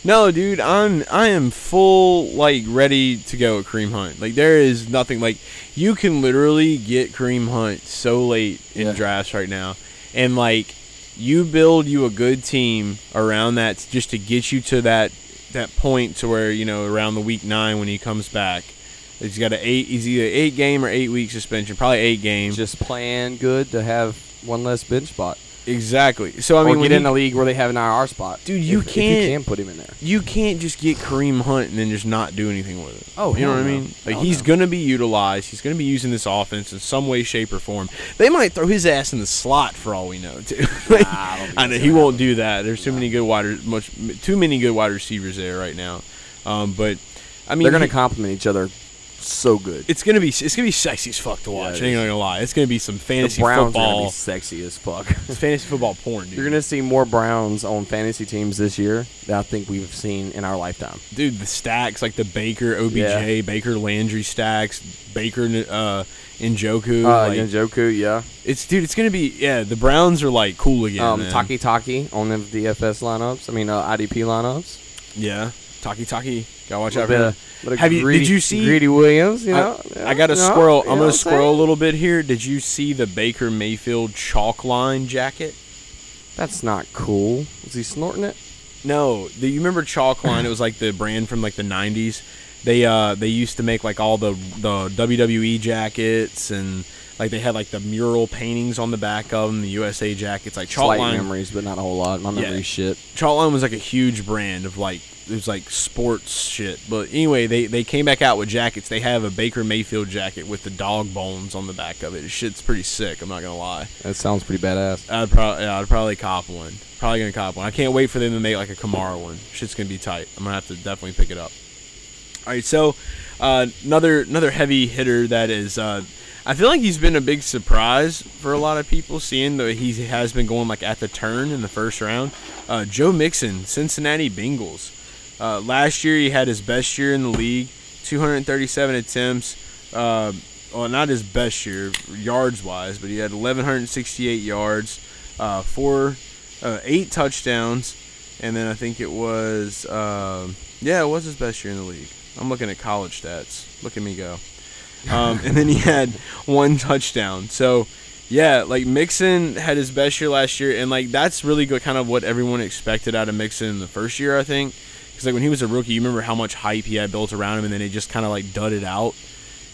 No, dude, I'm I am full like ready to go at Kareem Hunt. Like there is nothing like you can literally get Kareem Hunt so late in Yeah. drafts right now, and like you build you a good team around that just to get you to that that point to where you know around the week nine when he comes back. He's got an eight. He's either eight game or eight week suspension. Probably eight games. Just playing good to have one less bench spot. Exactly. So I mean, or when get in he- a league where they have an IR spot. Dude, you If- if can't- you can put him in there. you can't just get Kareem Hunt and then just not do anything with it. Oh, you know hell what I mean? Like he's no. gonna be utilized. He's gonna be using this offense in some way, shape, or form. They might throw his ass in the slot for all we know, too. (laughs) Like, I don't think I know he gonna won't do that. There's too many good wide, much too many good wide receivers there right now. Um, but I mean, They're gonna he- complement each other so good. it's gonna be it's gonna be sexy as fuck to watch. it I ain't gonna lie. It's gonna be some fantasy The Browns are gonna be sexy as fuck. (laughs) It's fantasy football porn, dude. You're gonna see more Browns on fantasy teams this year than I think we've seen in our lifetime. dude, the stacks like the Baker OBJ, Yeah. Baker Landry stacks, Baker uh Njoku. Uh, like, Njoku, yeah. it's dude, it's gonna be yeah. The Browns are like cool again. um, man. Taki Taki on the DFS lineups. I mean, uh, IDP lineups. yeah, Taki Taki. Gotta watch out for him. Have you- did you see- Greedy Williams? You I- know, I, got a you know, squirrel. I'm gonna squirrel a little bit here. Did you see the Baker Mayfield chalk line jacket? That's not cool. Was he snorting it? No, the, you remember chalk (clears throat) line? it was like the brand from like the '90s. They uh they used to make like all the the WWE jackets and like they had like the mural paintings on the back of them, the USA jackets. Like Slight Chalkline, memories, but not a whole lot. My Yeah. shit. Chalkline was like a huge brand of like it was like sports shit. But anyway, they they came back out with jackets. They have a Baker Mayfield jacket with the dog bones on the back of it. Shit's pretty sick. I'm not gonna lie. That sounds pretty badass. I'd probably yeah, I'd probably cop one. Probably gonna cop one. I can't wait for them to make like a Kamara one. Shit's gonna be tight. I'm gonna have to definitely pick it up. All right, so uh, another another heavy hitter that is. Uh, I feel like he's been a big surprise for a lot of people, seeing that he has been going like at the turn in the first round. Uh, Joe Mixon, Cincinnati Bengals. Uh, last year he had his best year in the league, 237 attempts. Uh, well, not his best year yards wise, but he had 1168 yards, uh, four, uh, eight touchdowns, and then I think it was, um yeah, it was his best year in the league. I'm looking at college stats. Look at me go. Um, and then he had one touchdown. So, yeah, like Mixon had his best year last year, and like that's really good, kind of what everyone expected out of Mixon in the first year, I think. Because like when he was a rookie, you remember how much hype he had built around him, and then it just kind of like dudded out.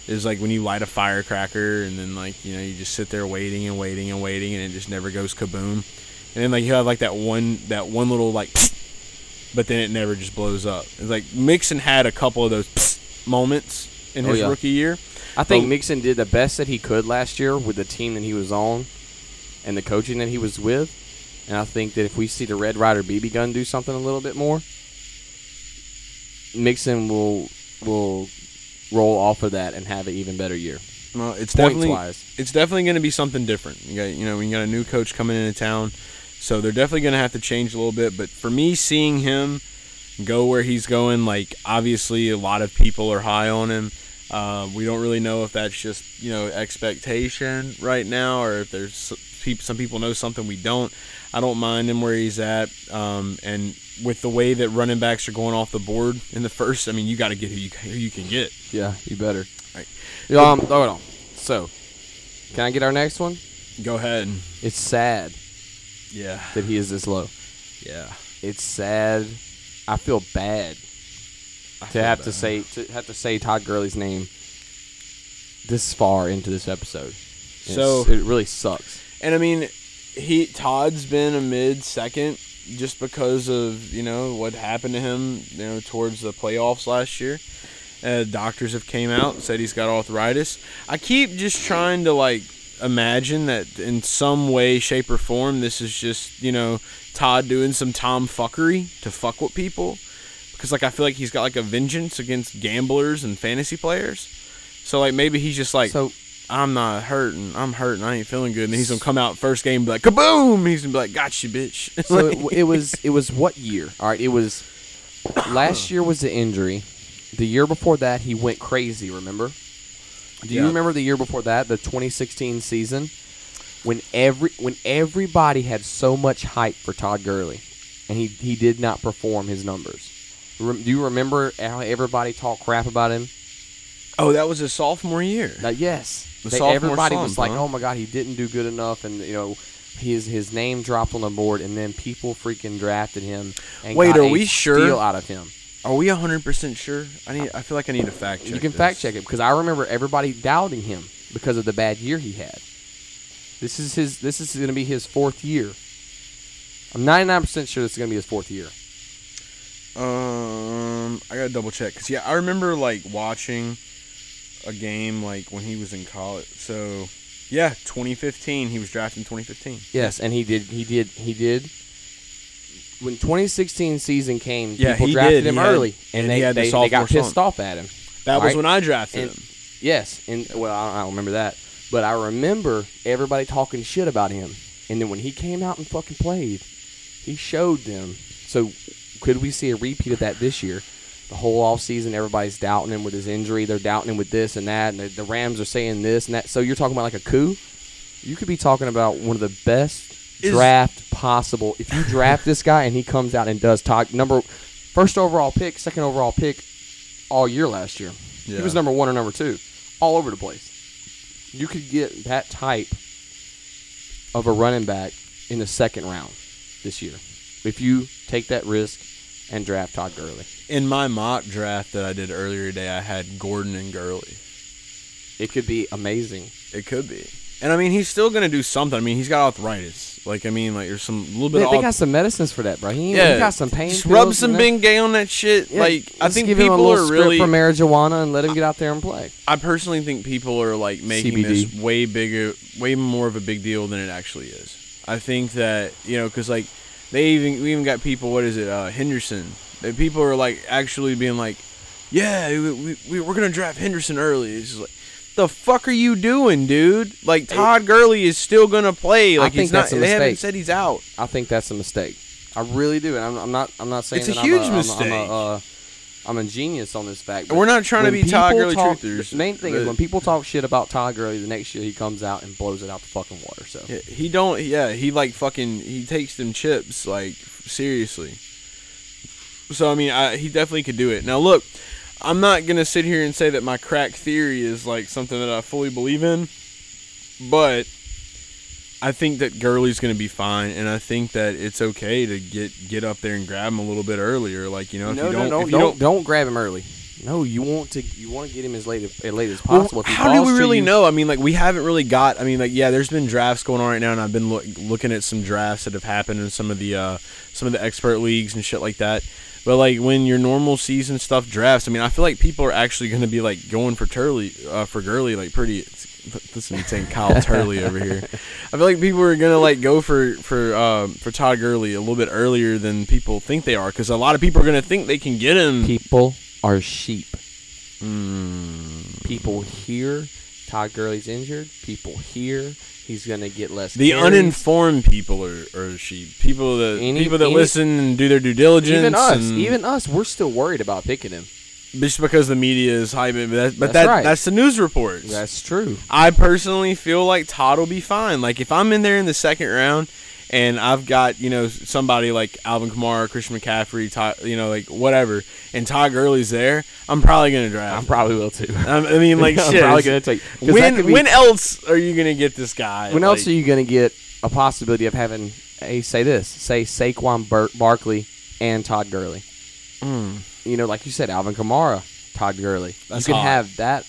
It was like when you light a firecracker, and then like you know you just sit there waiting and waiting and waiting, and it just never goes kaboom. And then like you have like that one that one little like, (sniffs) but then it never just blows up. It's like Mixon had a couple of those (sniffs) moments in Oh, his yeah. rookie year. I think But- Mixon did the best that he could last year with the team that he was on and the coaching that he was with. And I think that if we see the Red Rider BB gun do something a little bit more, Mixon will will roll off of that and have an even better year. Well, it's Points definitely wise. it's definitely going to be something different. You got you know you got a new coach coming into town, so they're definitely going to have to change a little bit. But for me, seeing him go where he's going, like obviously a lot of people are high on him. Uh, we don't really know if that's just you know expectation right now, or if there's some people know something we don't. I don't mind him where he's at, um, and with the way that running backs are going off the board in the first, I mean you got to get who you who you can get. Yeah, you better. Right. Um, hold on. So, can I get our next one? Go ahead. It's sad Yeah. that he is this low. Yeah. It's sad. I feel bad to have to say to have to say Todd Gurley's name this far into this episode. It's- So- it really sucks. And I mean, he Todd's been a mid second just because of you know what happened to him. You know, towards the playoffs last year. Uh, doctors have came out and said he's got arthritis. I keep just trying to like imagine that in some way, shape, or form, this is just you know Todd doing some Tom fuckery to fuck with people. Because like I feel like he's got like a vengeance against gamblers and fantasy players. So like maybe he's just like So I'm not hurting. I'm hurting. I ain't feeling good. And he's gonna come out first game and be like, kaboom! He's gonna be like, got you, bitch. (laughs) so it, it was it was what year? All right, it was last year was the injury. The year before that, he went crazy. Remember? Do you Yeah. remember the year before that, the 2016 season, when every when everybody had so much hype for Todd Gurley, and he he did not perform his numbers. Do you remember how everybody talked crap about him? oh, that was his sophomore year. Now, yes, The They- sophomore everybody was like, huh? "Oh my god, he didn't do good enough," and you know, his his name dropped on the board, and then people freaking drafted him. And Wait, got are a we sure? Out of him. Are we 100 percent sure? I need. I feel like I need to fact check. you can this. fact check it because I remember everybody doubting him because of the bad year he had. This is his. This is going to be his fourth year. I'm 99 percent sure this is going to be his fourth year. Um, I gotta double check because yeah, I remember like watching a game like when he was in college. So yeah, 2015. He was drafted in 2015. Yes, and he did. He did. He did. When 2016 season came, Yeah, people he drafted did. him He had- early, and, and they he they, they got pissed off at him. That was Right. when I drafted And- him. Yes, and well, I I don't remember that, but I remember everybody talking shit about him. And then when he came out and fucking played, he showed them. So could we see a repeat of that this year? The whole off season, everybody's doubting him with his injury. They're doubting him with this and that, and the, the Rams are saying this and that. So you're talking about like a coup. You could be talking about one of the best Is- draft possible. If you draft this guy and he comes out and does talk number first overall pick, second overall pick all year last year. He was number one or number two, all over the place. You could get that type of a running back in the second round. this year. If you take that risk and draft Todd Gurley, In my mock draft that I did earlier today, I had Gordon and Gurley. it could be amazing. It could be. And I mean, he's still gonna do something. I mean, he's got arthritis. Like, I mean, like there's some little bit They, of they arth- got some medicines for that, bro. He, yeah, he got some pain. Just rub some. Bengay on that shit. Yeah, like, I think give him a people little are really. for marijuana and let him get out there and play. I personally think people are like making CBD. this way bigger, way more of a big deal than it actually is. I think that you know, because like they even we even got people. What is it? Uh, Henderson. That people are like actually being like, yeah, we, we we're gonna draft Henderson early. It's just like. The fuck are you doing, dude? Like Todd Gurley is still gonna play. I Like think he's not. that's a They haven't mistake. said he's out. I think that's a mistake. I really do, and I'm, I'm not. I'm not saying It's a that huge I'm a, I'm mistake. Uh, I'm a genius on this fact. We're not trying to be Todd Gurley talk- truthers, The main thing is when people talk shit about Todd Gurley, the next year he comes out and blows it out the fucking water. So Yeah, He don't. Yeah, he like fucking. He takes them chips like seriously. So I mean, I, he definitely could do it. Now look, I'm not gonna sit here and say that my crack theory is like something that I fully believe in, but I think that Gurley's gonna be fine, and I think that it's okay to get get up there and grab him a little bit earlier. Like you know, if no, you no, don't, no, if you don't, don't grab him early. No, you want to you want to get him as late as, late as possible. He how do we really you- know? I mean, like we haven't really got. I mean, like yeah, there's been drafts going on right now, and I've been look, looking at some drafts that have happened in some of the uh, some of the expert leagues and shit like that. But like when your normal season stuff drafts, I mean, I feel like people are actually going to be like going for Turley uh, for Gurley, like pretty. Listen, I'm saying Kyle Turley over here. I feel like people are gonna like go for for um, for Todd Gurley a little bit earlier than people think they are, because a lot of people are gonna think they can get him. People are sheep. Mm. People hear Todd Gurley's injured. People hear he's gonna get less. The carries. uninformed people are, are sheep. People that Any- people that any- listen and do their due diligence. even us, even us, we're still worried about picking him. Just because the media is hyping. But, that, but That's that right. that's the news reports. That's true. I personally feel like Todd will be fine. Like if I'm in there in the second round. And I've got you know somebody like Alvin Kamara, Christian McCaffrey, Todd, you know like whatever, and Todd Gurley's there. I'm probably gonna draft. I probably will too. him. I mean, like (laughs) I'm shit. probably gonna take. when be- when else are you gonna get this guy? when else are you gonna get a possibility of having? Hey, say this. Say Saquon Bar- Barkley and Todd Gurley. Hmm. You know, like you said, Alvin Kamara, Todd Gurley. That's you can hot. have that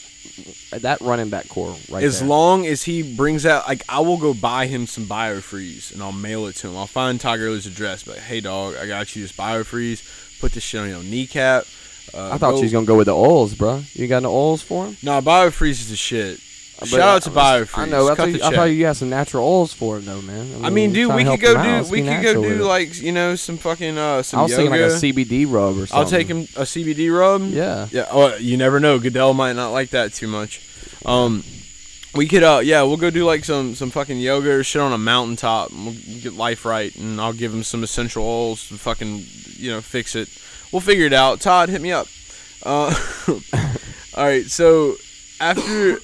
that running back core right as there. long as he brings out like I will go buy him some biofreeze and I'll mail it to him. I'll find Todd Gurley's address, but hey dog, I got you this biofreeze. Put this shit on your kneecap. Uh, I thought go- she was gonna go with the oils, bro. You got no oils for him? Nah, biofreeze is the shit. But Shout out to I- biofreeze. I know. I thought, you, I thought you had some natural oils for him, though, man. I mean, dude, we could go out. do we could go do like you know some fucking uh some I was yoga. thinking like a CBD rub or something. I'll take him a CBD rub. Yeah. Yeah. Oh, you never know. Goodell might not like that too much. Um, we could uh yeah we'll go do like some some fucking yoga or shit on a mountaintop. and We'll get life right, and I'll give him some essential oils to fucking you know fix it. We'll figure it out. Todd, hit me up. Uh, (laughs) all right. So after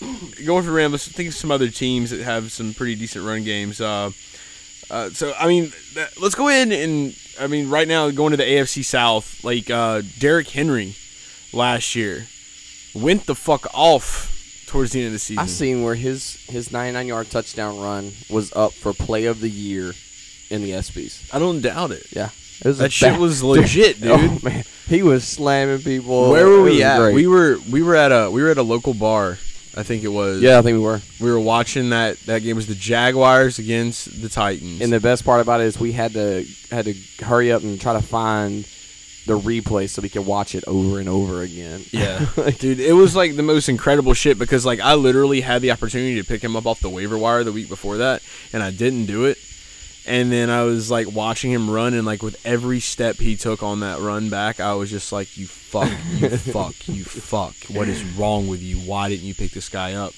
going for Rams, let's think of some other teams that have some pretty decent run games. Uh, uh, so I mean, that, let's go in and I mean, right now going to the AFC South, like uh, Derrick Henry last year went the fuck off towards the end of the season. I seen where his his 99 yard touchdown run was up for play of the year in the ESPYS. I don't doubt it. Yeah, it was a That shit bad- was (laughs) legit, dude. Oh man, he was slamming people. Where were we at? great. We were we were at a we were at a local bar. I think it was. yeah, I think we were. We were watching that that game it was the Jaguars against the Titans. And the best part about it is we had to had to hurry up and try to find the replay so we could watch it over and over again. Yeah, (laughs) dude, it was like the most incredible shit because like I literally had the opportunity to pick him up off the waiver wire the week before that, and I didn't do it. And then I was like watching him run, and like with every step he took on that run back, I was just like, "You fuck, you (laughs) fuck, you fuck. What is wrong with you? Why didn't you pick this guy up?"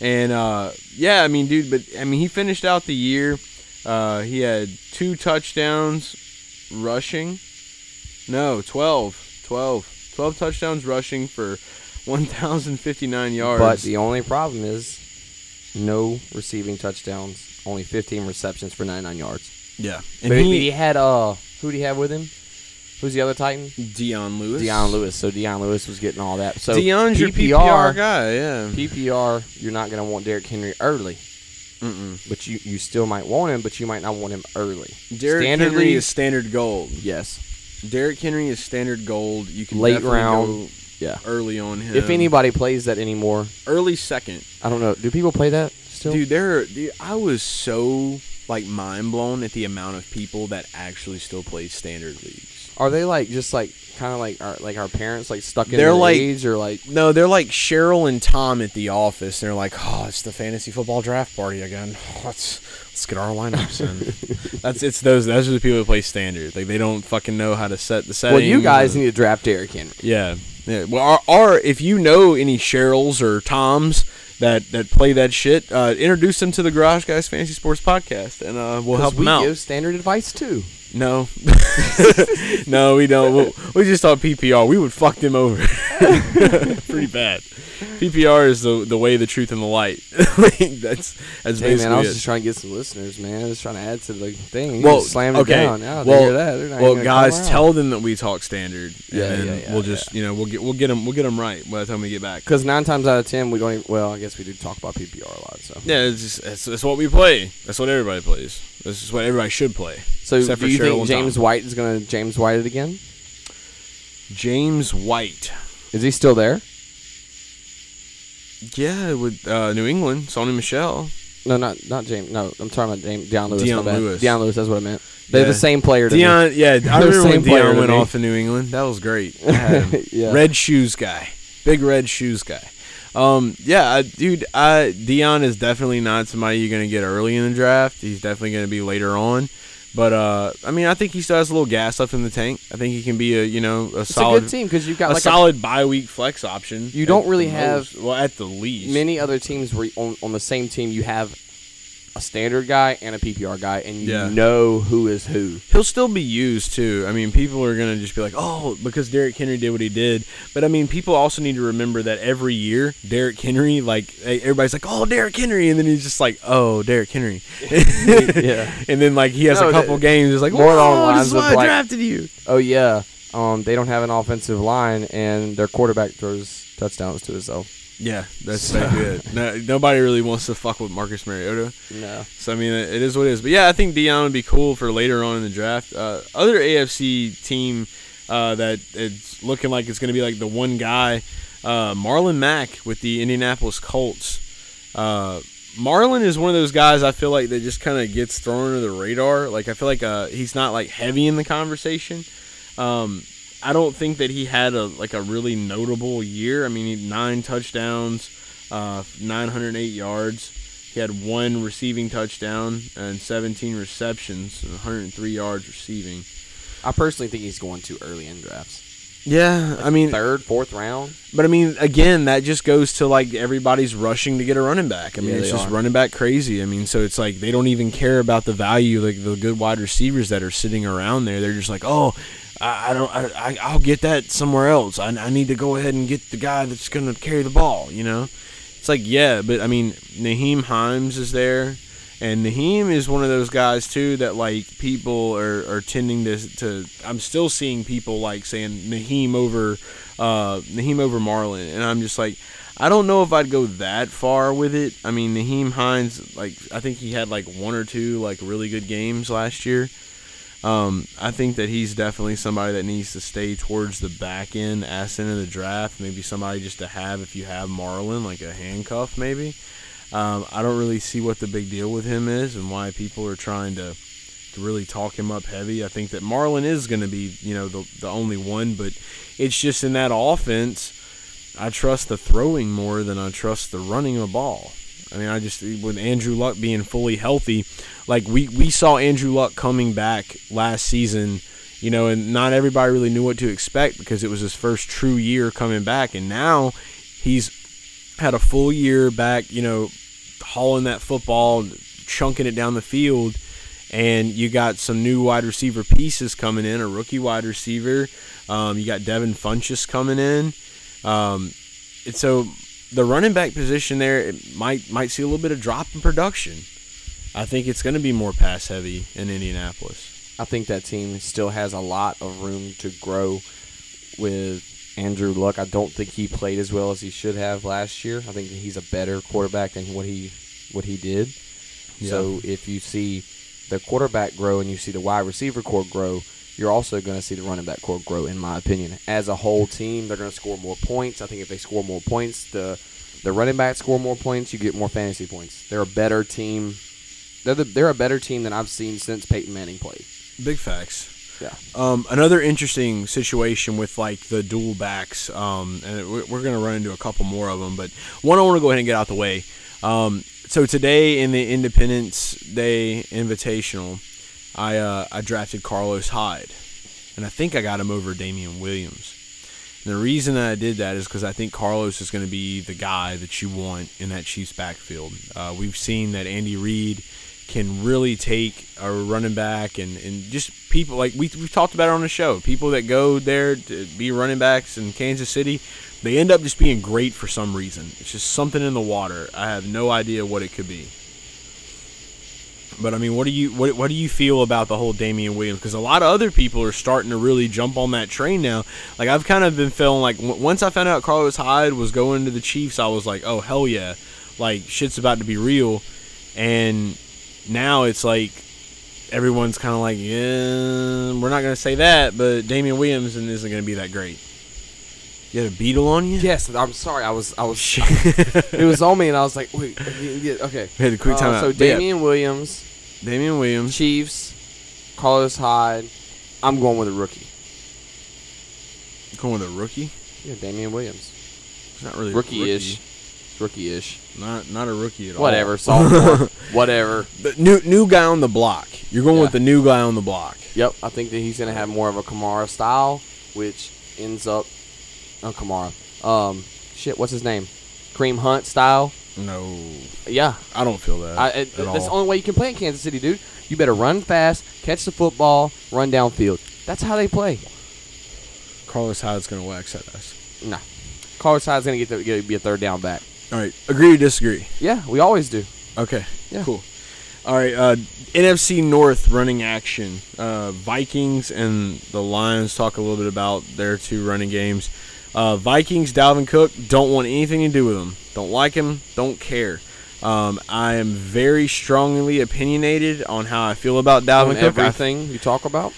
And uh, yeah, I mean, dude, but I mean, he finished out the year. Uh, he had two touchdowns rushing. No, 12. 12. 12 touchdowns rushing for 1,059 yards. But the only problem is no receiving touchdowns. Only 15 receptions for 99 yards. yeah. But And he, he, had uh, who did he have with him? Who's the other Titan? Dion Lewis. Dion Lewis. So Dion Lewis was getting all that. So Dion's your PPR guy, yeah. PPR, you're not going to want Derrick Henry early. but you, you still might want him, but you might not want him early. Derrick Henry is standard gold. yes, Derrick Henry is standard gold. You can Late round. Yeah. early on him. If anybody plays that anymore, early second, I don't know. Do people play that still? dude. There, are- dude, I was so like mind blown at the amount of people that actually still play standard leagues. Are they like just like kind of like our like our parents like stuck in They're their like- age or like No, they're like Cheryl and Tom at the office. They're like, oh, it's the fantasy football draft party again. (sighs) Let's let's get our lineups in. (laughs) That's it's those. Those are the people who play standard. Like they don't fucking know how to set the settings. well, you guys need to draft Derrick Henry. Yeah. Yeah. Well, or, or if you know any Cheryls or Toms that that play that shit, uh, introduce them to the Garage Guys Fantasy Sports Podcast, and uh, we'll help we them out. give standard advice too. No, (laughs) no, we don't. We'll, we just thought PPR. We would fuck them over (laughs) pretty bad. PPR is the the way, the truth, and the light. (laughs) Like, that's that's Hey basically Hey man, I was it. just trying to get some listeners, man. I was trying to add to the thing. You well, just slam it okay. down. Now they well, hear that. They're not well, even gonna come guys, tell them that we talk standard, and Yeah, then yeah, yeah, we'll just you know we'll get we'll get them we'll get them right by the time we get back. Because nine times out of ten, we don't. Even, well, I guess we do talk about PPR a lot. So, Yeah, it's just it's, it's what we play. That's what everybody plays. This is what everybody should play. So Except do you Cheryl think and James Tom. White is going to James White it again? James White. Is he still there? Yeah, with uh, New England, Sony Michel. No, not not James. No, I'm talking about James, Dion Lewis. Dion. Lewis. Dion Lewis. That's what I meant. They're Yeah. the same player. To me. Dion, yeah, (laughs) I They're the remember when same player Dion to went me. off in New England. That was great. (laughs) I had him. Yeah. Red shoes guy, big red shoes guy. Um, yeah, I, dude, I Dion is definitely not somebody you're gonna get early in the draft. He's definitely gonna be later on. But uh, I mean, I think he still has a little gas left in the tank. I think he can be a you know a It's solid a good team because you've got a like solid bye week flex option. You don't really have most. well at the least. many other teams where you- on, on the same team you have a standard guy and a PPR guy, and you Yeah. know who is who. He'll still be used too. I mean, people are gonna just be like, "Oh, because Derrick Henry did what he did." But I mean, people also need to remember that every year, Derrick Henry, like everybody's like, "Oh, Derrick Henry," and then he's just like, "Oh, Derrick Henry." (laughs) Yeah. (laughs) And then like he has No, a couple the- games, it's like, more "More along oh, lines this is why I like- drafted you." Oh yeah, um, they don't have an offensive line, and their quarterback throws touchdowns to himself. Yeah, that's so good. No, nobody really wants to fuck with Marcus Mariota. No, So I mean, it it is what it is. But yeah, I think Dion would be cool for later on in the draft. Uh, other AFC team uh, that it's looking like it's going to be like the one guy, uh, Marlon Mack with the Indianapolis Colts. Uh, Marlon is one of those guys I feel like that just kind of gets thrown under the radar. Like I feel like uh, he's not like heavy in the conversation. Um, I don't think that he had a like a really notable year. I mean, he, nine touchdowns, uh, 908 yards. He had one receiving touchdown and 17 receptions, and 103 yards receiving. I personally think he's going too early in drafts. Yeah, I mean, Third, fourth round. but I mean, again, that just goes to like everybody's rushing to get a running back. I mean, Yeah, it's just are. running back crazy. I mean, so it's like they don't even care about the value, like the good wide receivers that are sitting around there. They're just like, oh, I, I don't, I, I'll get that somewhere else. I, I need to go ahead and get the guy that's going to carry the ball. You know, it's like yeah, but I mean, Nyheim Hines is there. And Nyheim is one of those guys too that like people are, are tending to to. I'm still seeing people like saying Nyheim over uh, Nyheim over Marlon, and I'm just like, I don't know if I'd go that far with it. I mean, Nyheim Hines, like I think he had like one or two like really good games last year. Um, I think that he's definitely somebody that needs to stay towards the back end, ass end of the draft. Maybe somebody just to have if you have Marlon, like a handcuff, maybe. Um, I don't really see what the big deal with him is and why people are trying to, to really talk him up heavy. I think that Marlon is going to be, you know, the, the only one, but it's just in that offense, I trust the throwing more than I trust the running a ball. I mean, I just with Andrew Luck being fully healthy, like we we saw Andrew Luck coming back last season, you know, and not everybody really knew what to expect because it was his first true year coming back, and now he's had a full year back, you know, hauling that football, chunking it down the field, and you got some new wide receiver pieces coming in, a rookie wide receiver. Um, you got Devin Funchess coming in. Um, and so the running back position there might might see a little bit of drop in production. I think it's going to be more pass heavy in Indianapolis. I think that team still has a lot of room to grow with Andrew Luck. I don't think he played as well as he should have last year. I think he's a better quarterback than what he what he did. So if you see the quarterback grow and you see the wide receiver core grow, you're also going to see the running back core grow. In my opinion, as a whole team, they're going to score more points. I think if they score more points, the the running back score more points, you get more fantasy points. They're a better team. They're the, they're a better team than I've seen since Peyton Manning played. Big facts. Yeah. Um, another interesting situation with like the dual backs, um, and we- we're going to run into a couple more of them, but one I want to go ahead and get out the way. Um, so today in the Independence Day Invitational, I uh, I drafted Carlos Hyde, and I think I got him over Damien Williams. And the reason that I did that is because I think Carlos is going to be the guy that you want in that Chiefs backfield. Uh, we've seen that Andy Reid can really take a running back and, and just people like we, we've talked about it on the show. People that go there to be running backs in Kansas City, they end up just being great for some reason. It's just something in the water. I have no idea what it could be. But I mean, what do you what, what do you feel about the whole Damien Williams? Because a lot of other people are starting to really jump on that train now. Like I've kind of been feeling like w- once I found out Carlos Hyde was going to the Chiefs, I was like, oh hell yeah, like shit's about to be real. And now it's like everyone's kind of like, yeah, we're not gonna say that, but Damien Williams isn't gonna be that great. You had a beetle on you? Yes, I'm sorry. I was I was (laughs) it was on me, and I was like, wait, yeah, okay. We had a quick Uh, so But yeah, Damien Williams, Damien Williams. Chiefs, Carlos Hyde. I'm going with a rookie. Going with a rookie. Yeah, Damien Williams. It's not really Rookie-ish. rookie. Rookie-ish. Not not a rookie at all. Whatever. (laughs) Sophomore. whatever. The new new guy on the block. You're going with the new guy on the block. Yep. I think that he's gonna have more of a Kamara style, which ends up, oh Kamara. Um, shit. What's his name? Kareem Hunt style. No, Yeah. I don't feel that I, it, at that's the all. only way you can play in Kansas City, dude. You better run fast, catch the football, run downfield. That's how they play. Carlos Hyde's gonna wax at us. Nah. Carlos Hyde's gonna get, the, get be a third down back. All right, agree or disagree? Yeah, we always do. Okay, Yeah. cool. All right, uh, NFC North running action. Uh, Vikings and the Lions talk a little bit about their two running games. Uh, Vikings, Dalvin Cook, don't want anything to do with him. Don't like him, don't care. Um, I am very strongly opinionated on how I feel about Dalvin On Cook. Everything you talk about,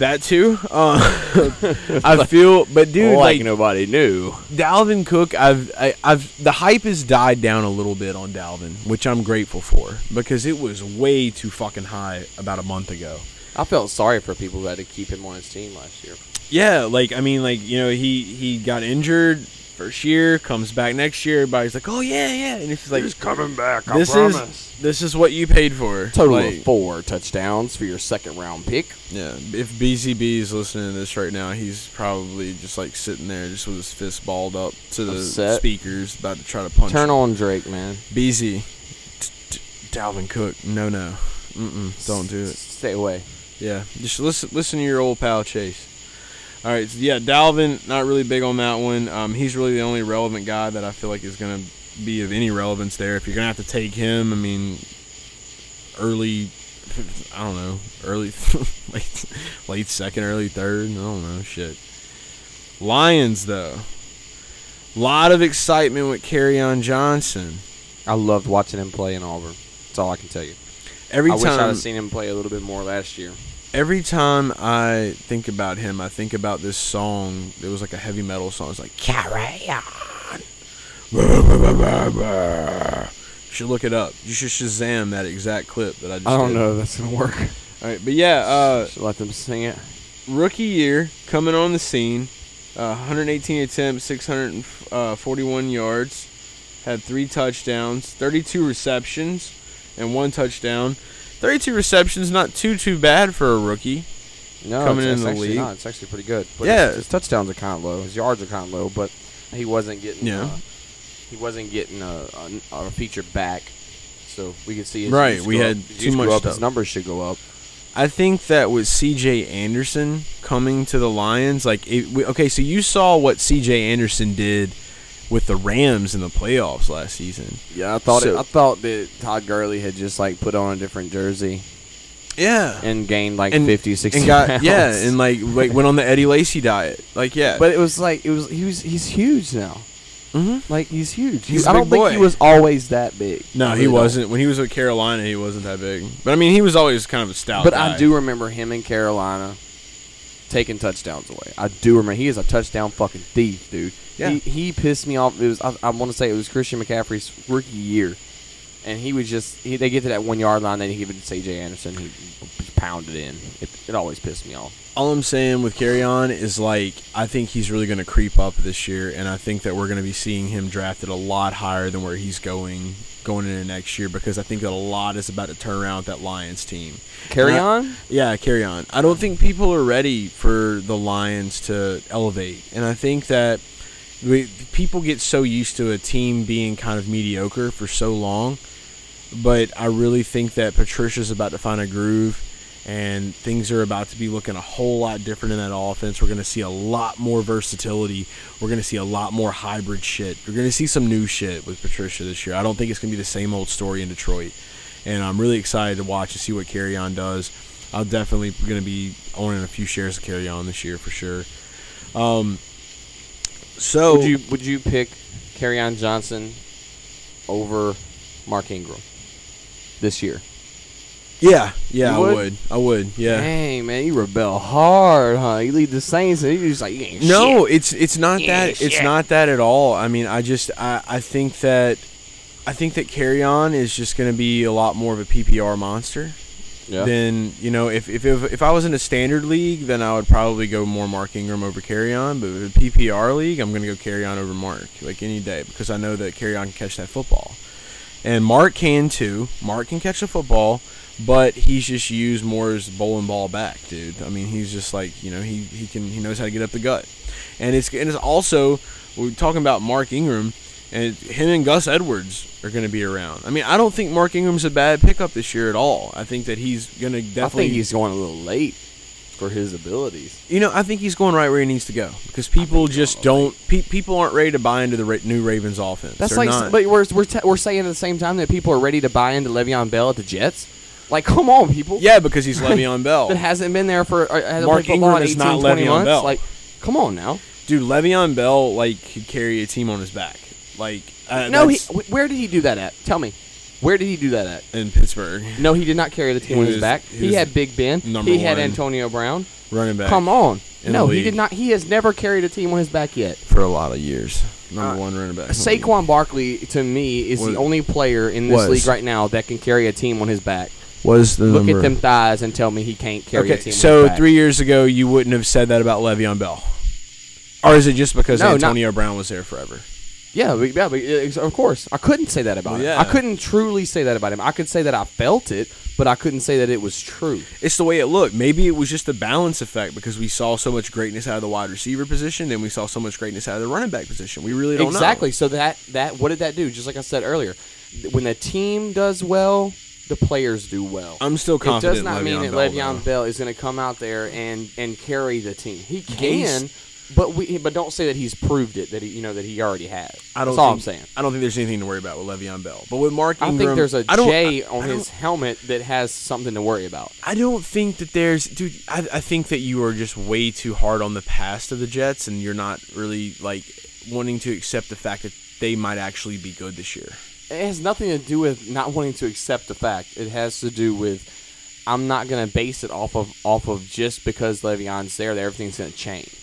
that too. Uh, (laughs) I feel, but dude, like nobody knew. Dalvin Cook, I've, I, I've, the hype has died down a little bit on Dalvin, which I'm grateful for because it was way too fucking high about a month ago. I felt sorry for people who had to keep him on his team last year. Yeah, like I mean, like you know, he he got injured first year, comes back next year. Everybody's like, oh yeah, yeah, and it's like "He's coming back. I this is this is what you paid for. total Like, of four touchdowns for your second round pick. Yeah, if BCB is listening to this right now, he's probably just like sitting there, just with his fist balled up to the Upset. speakers, about to try to punch. Turn on Drake, man. BZ, t- t- Dalvin Cook, no, no, mm-mm, don't do it. Stay away. Yeah, just listen, listen to your old pal Chase. All right, so yeah, Dalvin, not really big on that one. Um, he's really the only relevant guy that I feel like is gonna be of any relevance there. If you're gonna have to take him, I mean, early, I don't know, early, (laughs) late, late second, early third. I don't know, shit. Lions though, lot of excitement with Kerryon Johnson. I loved watching him play in Auburn. That's all I can tell you. Every I wish I'd have seen him play a little bit more last year. Every time I think about him, I think about this song. It was like a heavy metal song. It's like carry on. You should look it up. You should Shazam that exact clip that I just. I don't did. know if that's gonna work. All right, but yeah, uh, Should let them sing it. rookie year coming on the scene. Uh, 118 attempts, 641 yards, had three touchdowns, 32 receptions, and one touchdown. 32 receptions, not too too bad for a rookie. No, Coming it's, in it's the actually league. not. It's actually pretty good. But Yeah. his, his touchdowns are kind of low. His yards are kind of low, but he wasn't getting. Yeah. Uh, he wasn't getting a, a, a feature back, so we could see. His Right, we had up. Too much up, His numbers should go up. I think that with C.J. Anderson coming to the Lions, like, it, we, okay, so you saw what C.J. Anderson did with the Rams in the playoffs last season. Yeah, I thought So- it, I thought that Todd Gurley had just like put on a different jersey Yeah, and gained like and, 50, 60 and got pounds. yeah, and like like went on the Eddie Lacy diet. Like yeah, but it was like it was he was he's huge now. Mhm. Like he's huge. He's I don't think boy. he was always that big. No, I he really don't. wasn't. When he was with Carolina, he wasn't that big. But I mean, he was always kind of a stout. But guy. I do remember him in Carolina taking touchdowns away. I do remember he is a touchdown fucking thief, dude. Yeah. He, he pissed me off. It was I, I want to say it was Christian McCaffrey's rookie year, and he was just he, they get to that one yard line, then he give it to C.J. Anderson. He pounded in. It, it always pissed me off. All I'm saying with carry on is like I think he's really going to creep up this year, and I think that we're going to be seeing him drafted a lot higher than where he's going going into next year because I think that a lot is about to turn around with that Lions team. Carry I- on. Yeah, carry on. I don't think people are ready for the Lions to elevate, and I think that we, people get so used to a team being kind of mediocre for so long. But I really think that Patricia's about to find a groove, and things are about to be looking a whole lot different in that offense. We're going to see a lot more versatility. We're going to see a lot more hybrid shit. We're going to see some new shit with Patricia this year. I don't think it's going to be the same old story in Detroit and I'm really excited to watch and see what Kerryon does. I'm definitely going to be owning a few shares of Kerryon this year for sure. Um, so Would you would you pick Kerryon Johnson over Mark Ingram this year? Yeah, yeah, You I would? would, I would, yeah. Dang man, you rebel hard, huh? You lead the Saints, and you just like you ain't No, shit. it's it's not Yeah, that it's shit. not that at all. I mean, I just I, I think that I think that Kerryon is just going to be a lot more of a PPR monster. Yeah. Then you know if, if if if I was in a standard league, then I would probably go more Mark Ingram over Kerryon. But with a PPR league, I'm going to go Kerryon over Mark like any day because I know that Kerryon can catch that football, and Mark can too. Mark can catch the football, but he's just used more as bowling ball back, dude. I mean, he's just like you know he he can he knows how to get up the gut, and it's and it's also we're talking about Mark Ingram. And him and Gus Edwards are going to be around. I mean, I don't think Mark Ingram's a bad pickup this year at all. I think that he's going to definitely. I think he's going a little late for his abilities. You know, I think he's going right where he needs to go because people just don't. Pe- people aren't ready to buy into the ra- new Ravens offense. That's They're like, not. but we're we're, t- we're saying at the same time that people are ready to buy into Le'Veon Bell at the Jets. Like, come on, people. yeah, because he's Le'Veon (laughs) Bell, that hasn't been there for uh, hasn't Mark played football Ingram in is 18, not 20 Le'Veon months. Bell. Like, come on now. dude. Le'Veon Bell like could carry a team on his back, like uh, No, he, that's wh- where did he do that at? Tell me. Where did he do that at? in Pittsburgh, (laughs) No, he did not carry the team He on his back. he He, was had Big Ben. number He had one. Antonio Brown. running back. Come on. in No, he league. did not. He has never carried a team on his back yet. for a lot of years. Number Uh, one running back. Saquon Barkley, to me, is Was- the only player in this was. league right now that can carry a team on his back. Was the Look number. at them thighs and tell me he can't carry a team. so back. three years ago, you wouldn't have said that about Le'Veon Bell, or is it just because No, not- Antonio Brown was there forever? Yeah, but, yeah, but, of course. I couldn't say that about Well, him. yeah. I couldn't truly say that about him. I could say that I felt it, but I couldn't say that it was true. It's the way it looked. Maybe it was just a balance effect because we saw so much greatness out of the wide receiver position, and we saw so much greatness out of the running back position. We really don't exactly. know. Exactly. So that that what did that do? Just like I said earlier, when the team does well, the players do well. I'm still confident. it does not mean that Bell, Le'Veon though. Bell is going to come out there and and carry the team. He can, but we but don't say that he's proved it that he you know that he already has. I don't That's all think, I'm saying. I don't think there's anything to worry about with Le'Veon Bell. But with Mark I think there's a I J I- on I his helmet that has something to worry about. I don't think that there's, dude. I, I think that you are just way too hard on the past of the Jets, and you're not really like wanting to accept the fact that they might actually be good this year. It has nothing to do with not wanting to accept the fact. It has to do with I'm not going to base it off of off of just because Le'Veon's there that everything's going to change.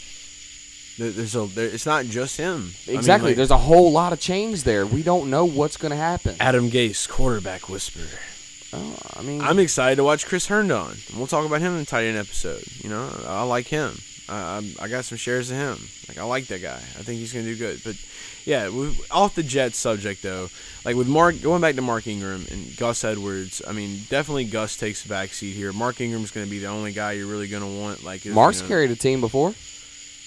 There- There's a, there, it's not just him. I mean, Exactly. like, There's a whole lot of change there. We don't know what's going to happen. Adam Gase, quarterback whisperer. Oh, I mean, I'm excited to watch Chris Herndon. We'll talk about him in the tight end episode. You know, I like him. I, I, I got some shares of him. Like I like that guy. I think he's gonna do good. But yeah, off the Jets subject though, like with Mark going back to Mark Ingram and Gus Edwards. I mean, definitely Gus takes the back seat here. Mark Ingram's gonna be the only guy you're really gonna want. Like Mark's you know- carried a team before.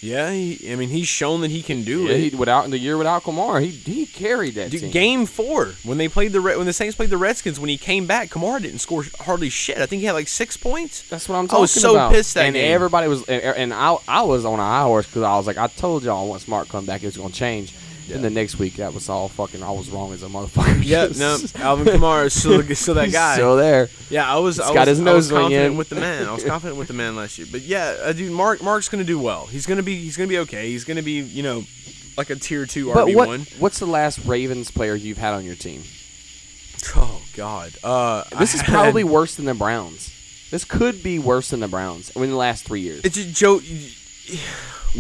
Yeah, he, I mean he's shown that he can do Yeah, it. he, without the year without Kamara, he he carried that Dude, team. game four when they played the when the Saints played the Redskins when he came back, Kamara didn't score hardly shit. I think he had like six points. That's what I'm talking about. I was so about. pissed that and game. everybody was, and, and I, I was on a high horse because I was like, I told y'all once Mark come back, it was gonna change. And the next week, that was all fucking. I was wrong as a motherfucker. Yeah, (laughs) no, Alvin Kamara is still, still that guy. Still there. yeah, I was. He's I got was, his I nose was confident in. with the man. I was confident with the man last year. But yeah, uh, dude, Mark Mark's gonna do well. He's gonna be he's gonna be okay. He's gonna be you know like a tier two RB what, one. what's the last Ravens player you've had on your team? Oh God. Uh, This I is had- probably worse than the Browns. This could be worse than the Browns in the last three years. It's Joe.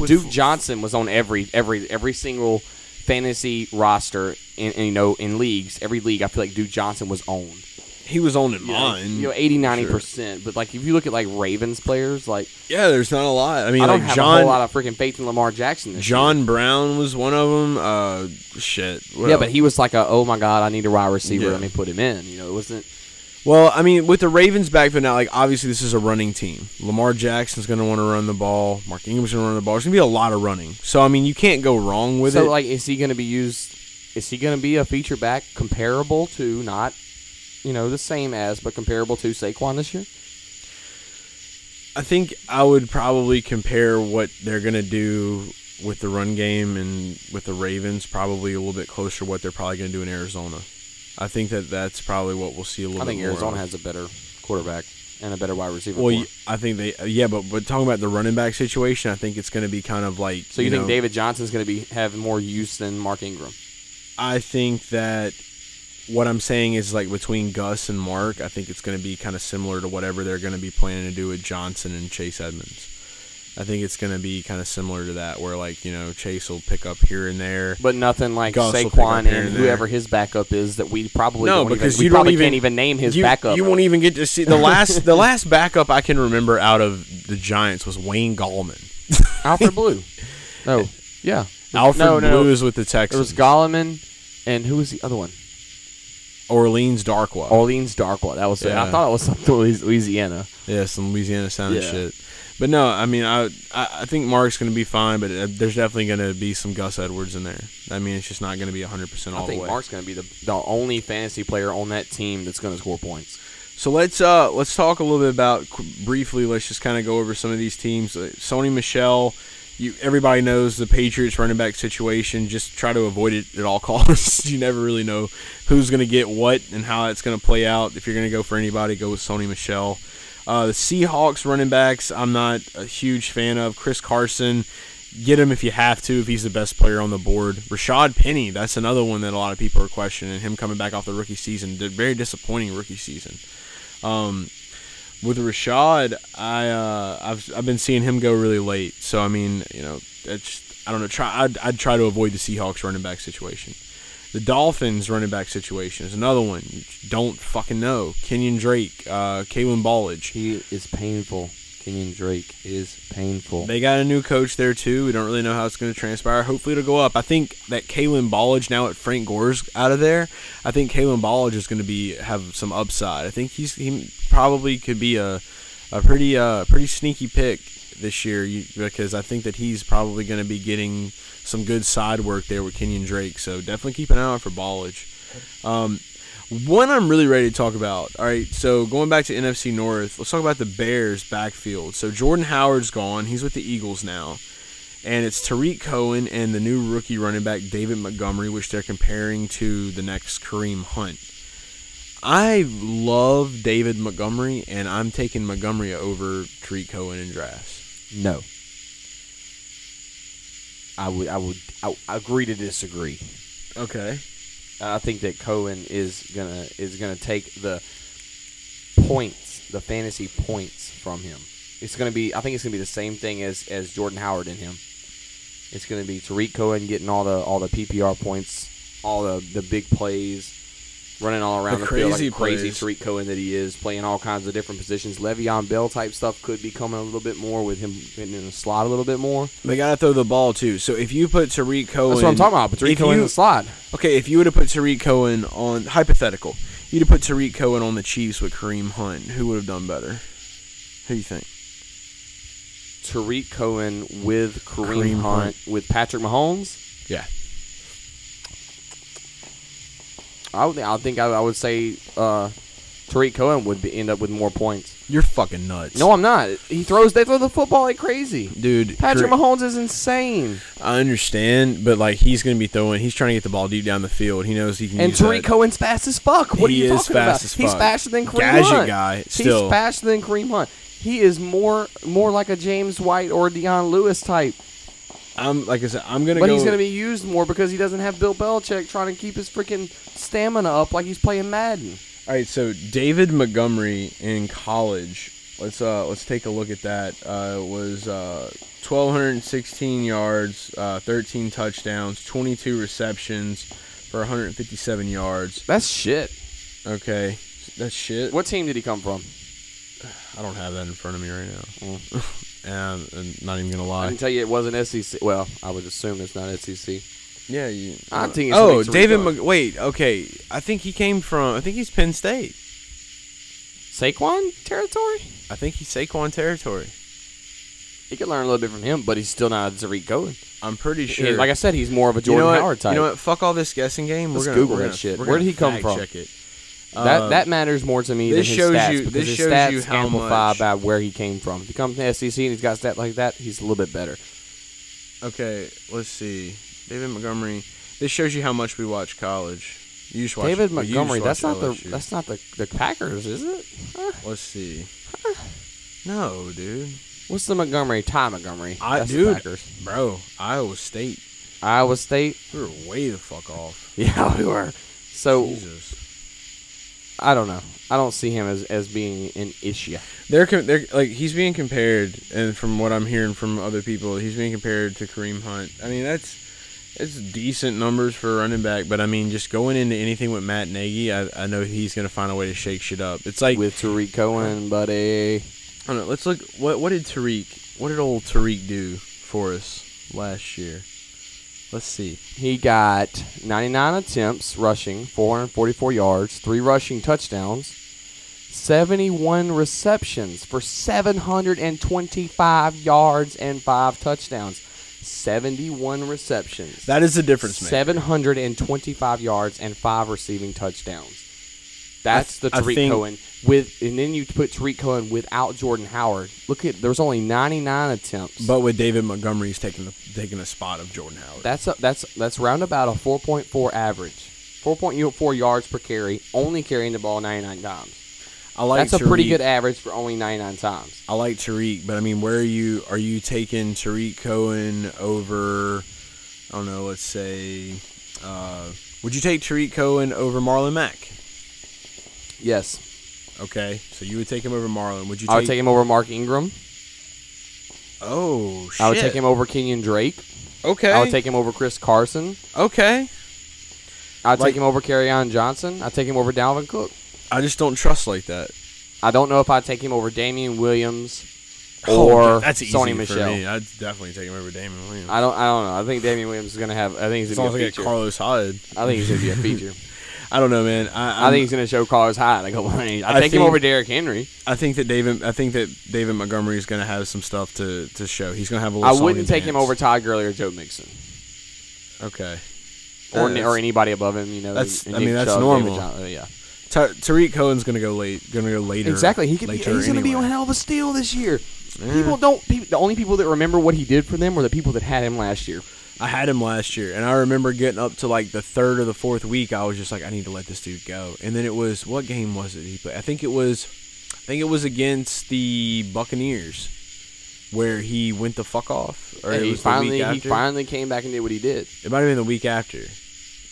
Duke Johnson was on every every every single fantasy roster in, in, you know in leagues. Every league, I feel like Duke Johnson was on. He was on in You know, mine. you know, 80 90 percent. But like if you look at like Ravens players, like yeah, there's not a lot. I mean, I don't like have John a whole lot of freaking faith in Lamar Jackson. This John Brown was one of them. Uh, shit. year. yeah, but he was like a oh my god, I need a wide receiver. Yeah. Let me put him in. You know, it wasn't. Well, I mean, with the Ravens back, backfield now, like obviously this is a running team. Lamar Jackson's going to want to run the ball. Mark Ingram's going to run the ball. There's going to be a lot of running. So I mean, you can't go wrong with so it. So like, is he going to be used? Is he going to be a feature back comparable to not, you know, the same as, but comparable to Saquon this year? I think I would probably compare what they're going to do with the run game and with the Ravens probably a little bit closer to what they're probably going to do in Arizona. I think that that's probably what we'll see a little bit. I think more Arizona has a better quarterback and a better wide receiver. Well, core. y- I think they yeah, but but talking about the running back situation, I think it's going to be kind of like so you, think know, David Johnson's going to be have more use than Mark Ingram? I think that what I'm saying is like between Gus and Mark, I think it's going to be kind of similar to whatever they're going to be planning to do with Johnson and Chase Edmonds. I think it's going to be kind of similar to that, where like you know Chase will pick up here and there. But nothing like Gus will pick up Saquon and and whoever his backup is that we probably no, don't know because even, we you don't probably even can't even name his you, backup. You won't even get to see the last the last backup I can remember out of the Giants was Wayne Gallman. (laughs) Alfred Blue. No, yeah, Alfred no, no, Blue no. is with the Texans. It was Gallman, and who was the other one? Orleans Darkwa. Orleans Darkwa. That was it. I thought it was something Louisiana. Yeah, some Louisiana sounding Yeah. shit. But no, I mean, I I, think Mark's going to be fine, but uh, there's definitely going to be some Gus Edwards in there. I mean, it's just not going to be 100 percent all I think the way. Mark's going to be the the only fantasy player on that team that's going to score points. So let's uh let's talk a little bit about briefly. Let's just kind of go over some of these teams. Uh, Sony Michel, you everybody knows the Patriots running back situation. Just try to avoid it at all (laughs) costs. you never really know who's going to get what and how it's going to play out. If you're going to go for anybody, go with Sony Michel. Uh, the Seahawks running backs, I'm not a huge fan of. Chris Carson, get him if you have to, if he's the best player on the board. Rashaad Penny, that's another one that a lot of people are questioning. Him coming back off the rookie season, very disappointing rookie season. Um, with Rashaad, I uh, I've I've been seeing him go really late. So I mean, you know, it's I don't know. Try I'd, I'd try to avoid the Seahawks running back situation. The Dolphins running back situation is another one. You don't fucking know. Kenyan Drake, uh, Kalen Ballage. He is painful. Kenyan Drake is painful. They got a new coach there too. We don't really know how it's going to transpire. Hopefully it'll go up. I think that Kalen Ballage now at Frank Gore's out of there. I think Kalen Ballage is going to be have some upside. I think he's he probably could be a a pretty uh pretty sneaky pick this year because I think that he's probably going to be getting some good side work there with Kenyan Drake. So definitely keep an eye out for Ballage. Um, one I'm really ready to talk about. All right, so going back to NFC North, let's talk about the Bears backfield. So Jordan Howard's gone; he's with the Eagles now, and it's Tarik Cohen and the new rookie running back David Montgomery, which they're comparing to the next Kareem Hunt. I love David Montgomery, and I'm taking Montgomery over Tarik Cohen in drafts. No. I would I would I, I agree to disagree. Okay. I think that Cohen is gonna is gonna take the points, the fantasy points from him. It's gonna be I think it's gonna be the same thing as as Jordan Howard in him. It's gonna be Tarik Cohen getting all the all the PPR points, all the the big plays, running all around The the, field like crazy. Tarik Cohen that he is, playing all kinds of different positions. Le'Veon Bell type stuff could be coming a little bit more with him getting in the slot a little bit more. They gotta throw the ball too. So if you put Tarik Cohen, That's what I'm talking about. Tarik Cohen in the slot. Okay, if you would have put Tarik Cohen on hypothetical, you'd have put Tarik Cohen on the Chiefs with Kareem Hunt. Who would have done better? Who do you think? Tarik Cohen with Kareem, Kareem Hunt, Hunt. with Patrick Mahomes. Yeah. I would, I think I, I would say uh, Tarik Cohen would be, end up with more points. You're fucking nuts. No, I'm not. He throws. They throw the football like crazy. dude. Patrick Mahomes is insane, I understand, but like he's gonna be throwing. He's trying to get the ball deep down the field. He knows he can. and use Tarik that. Cohen's fast as fuck. What He are you is talking fast about? as He's fuck. faster than Kareem Gadget Hunt. guy, still. He's faster than Kareem Hunt. He is more more like a James White or Dion Lewis type. I'm like I said, I'm gonna But go. he's going to be used more because he doesn't have Bill Belichick trying to keep his freaking stamina up like he's playing Madden. All right, so David Montgomery in college. Let's uh let's take a look at that. Uh, was uh 1216 yards, uh 13 touchdowns, 22 receptions for 157 yards. That's shit. Okay, that's shit. What team did he come from? (sighs) I don't have that in front of me right now. (laughs) And, and not even gonna lie. I lie. can tell you it wasn't SEC. Well, I would assume it's not SEC. Yeah, you. I uh, think it's oh, like David. Cohen. Mc- wait, okay. I think he came from. I think he's Penn State. Saquon territory? I think he's Saquon territory. He could learn a little bit from him, but he's still not a Tarik Cohen. I'm pretty sure. Like I said, he's more of a you Jordan know what? Howard type. You know what? Fuck all this guessing game. Let's we're gonna, Google we're that gonna- shit. we're Where gonna did he come fact from? Check it. That that um, matters more to me this than his shows stats you- because this his shows stats you how amplify much- by where he came from. If he comes the SEC and he's got stats like that, he's a little bit better. Okay, let's see. David Montgomery. This shows you how much we watch college. You just watch David well, you Montgomery. just That's not watch the LSU. that's not the the Packers, is it? Huh? Let's see. No, dude. What's the Montgomery? Ty Montgomery. I that's the dude, Packers. bro. Iowa State. Iowa State. We were way the fuck off. (laughs) Yeah, we were. So Jesus. I don't know. I don't see him as, as being an issue. They're com- they're like he's being compared, and from what I'm hearing from other people, he's being compared to Kareem Hunt. I mean, that's it's decent numbers for a running back, but I mean, just going into anything with Matt Nagy, I, I know he's gonna find a way to shake shit up. It's like with Tarik Cohen, buddy. I don't know. Let's look. What what did Tarik? What did old Tarik do for us last year? Let's see. He got 99 attempts rushing, 444 yards, three rushing touchdowns, 71 receptions for 725 yards and five touchdowns. 71 receptions. That is the difference, man. 725 yards and five receiving touchdowns. That's the Tarik think- Cohen with, and then you put Tarik Cohen without Jordan Howard. Look at there's only 99 attempts. But with David Montgomery, he's taking the taking the spot of Jordan Howard. That's a, that's that's round about a 4.4 average. 4.4 yards per carry, only carrying the ball 99 times. I like that's a pretty good average for only 99 times. I like Tarik, but I mean, where are you? Are you taking Tarik Cohen over? I don't know. Let's say, uh, would you take Tarik Cohen over Marlon Mack? Yes. Okay, so you would take him over Marlon. Would you? Take, I would take him over Mark Ingram. Oh shit! I would take him over Kenyan Drake. Okay. I would take him over Chris Carson. Okay. I'd Like- take him over Kerryon Johnson. I'd take him over Dalvin Cook. I just don't trust like that. I don't know if I'd take him over Damien Williams Oh, or that's easy Sony for Michel. me. I'd definitely take him over Damien Williams. I don't. I don't know. I think Damien Williams is gonna have. I think he's gonna be a feature. Carlos Hyde. I think he's gonna be a feature. (laughs) I don't know, man. I, I think he's gonna show Carlos Hyde. Like, I I take him think- over Derrick Henry. I think that David. I think that David Montgomery is going to have some stuff to, to show. He's going to have a little. I wouldn't take him over Todd Gurley or Joe Mixon Okay. or or anybody above him. You know, That's- I mean, that's Chubb, normal. John- uh, yeah, Ta- Tarik Cohen's going to go late. Going to go later. exactly. He could be. He's gonna be a anyway. hell of a steal this year. Yeah. People don't. People, the only people that remember what he did for them were the people that had him last year. I had him last year, and I remember getting up to like the third or the fourth week. I was just like, I need to let this dude go. And then it was what game was it he played? I think it was, I think it was against the Buccaneers, where he went the fuck off. Or And it he was finally the week he finally came back and did what he did. It might have been the week after.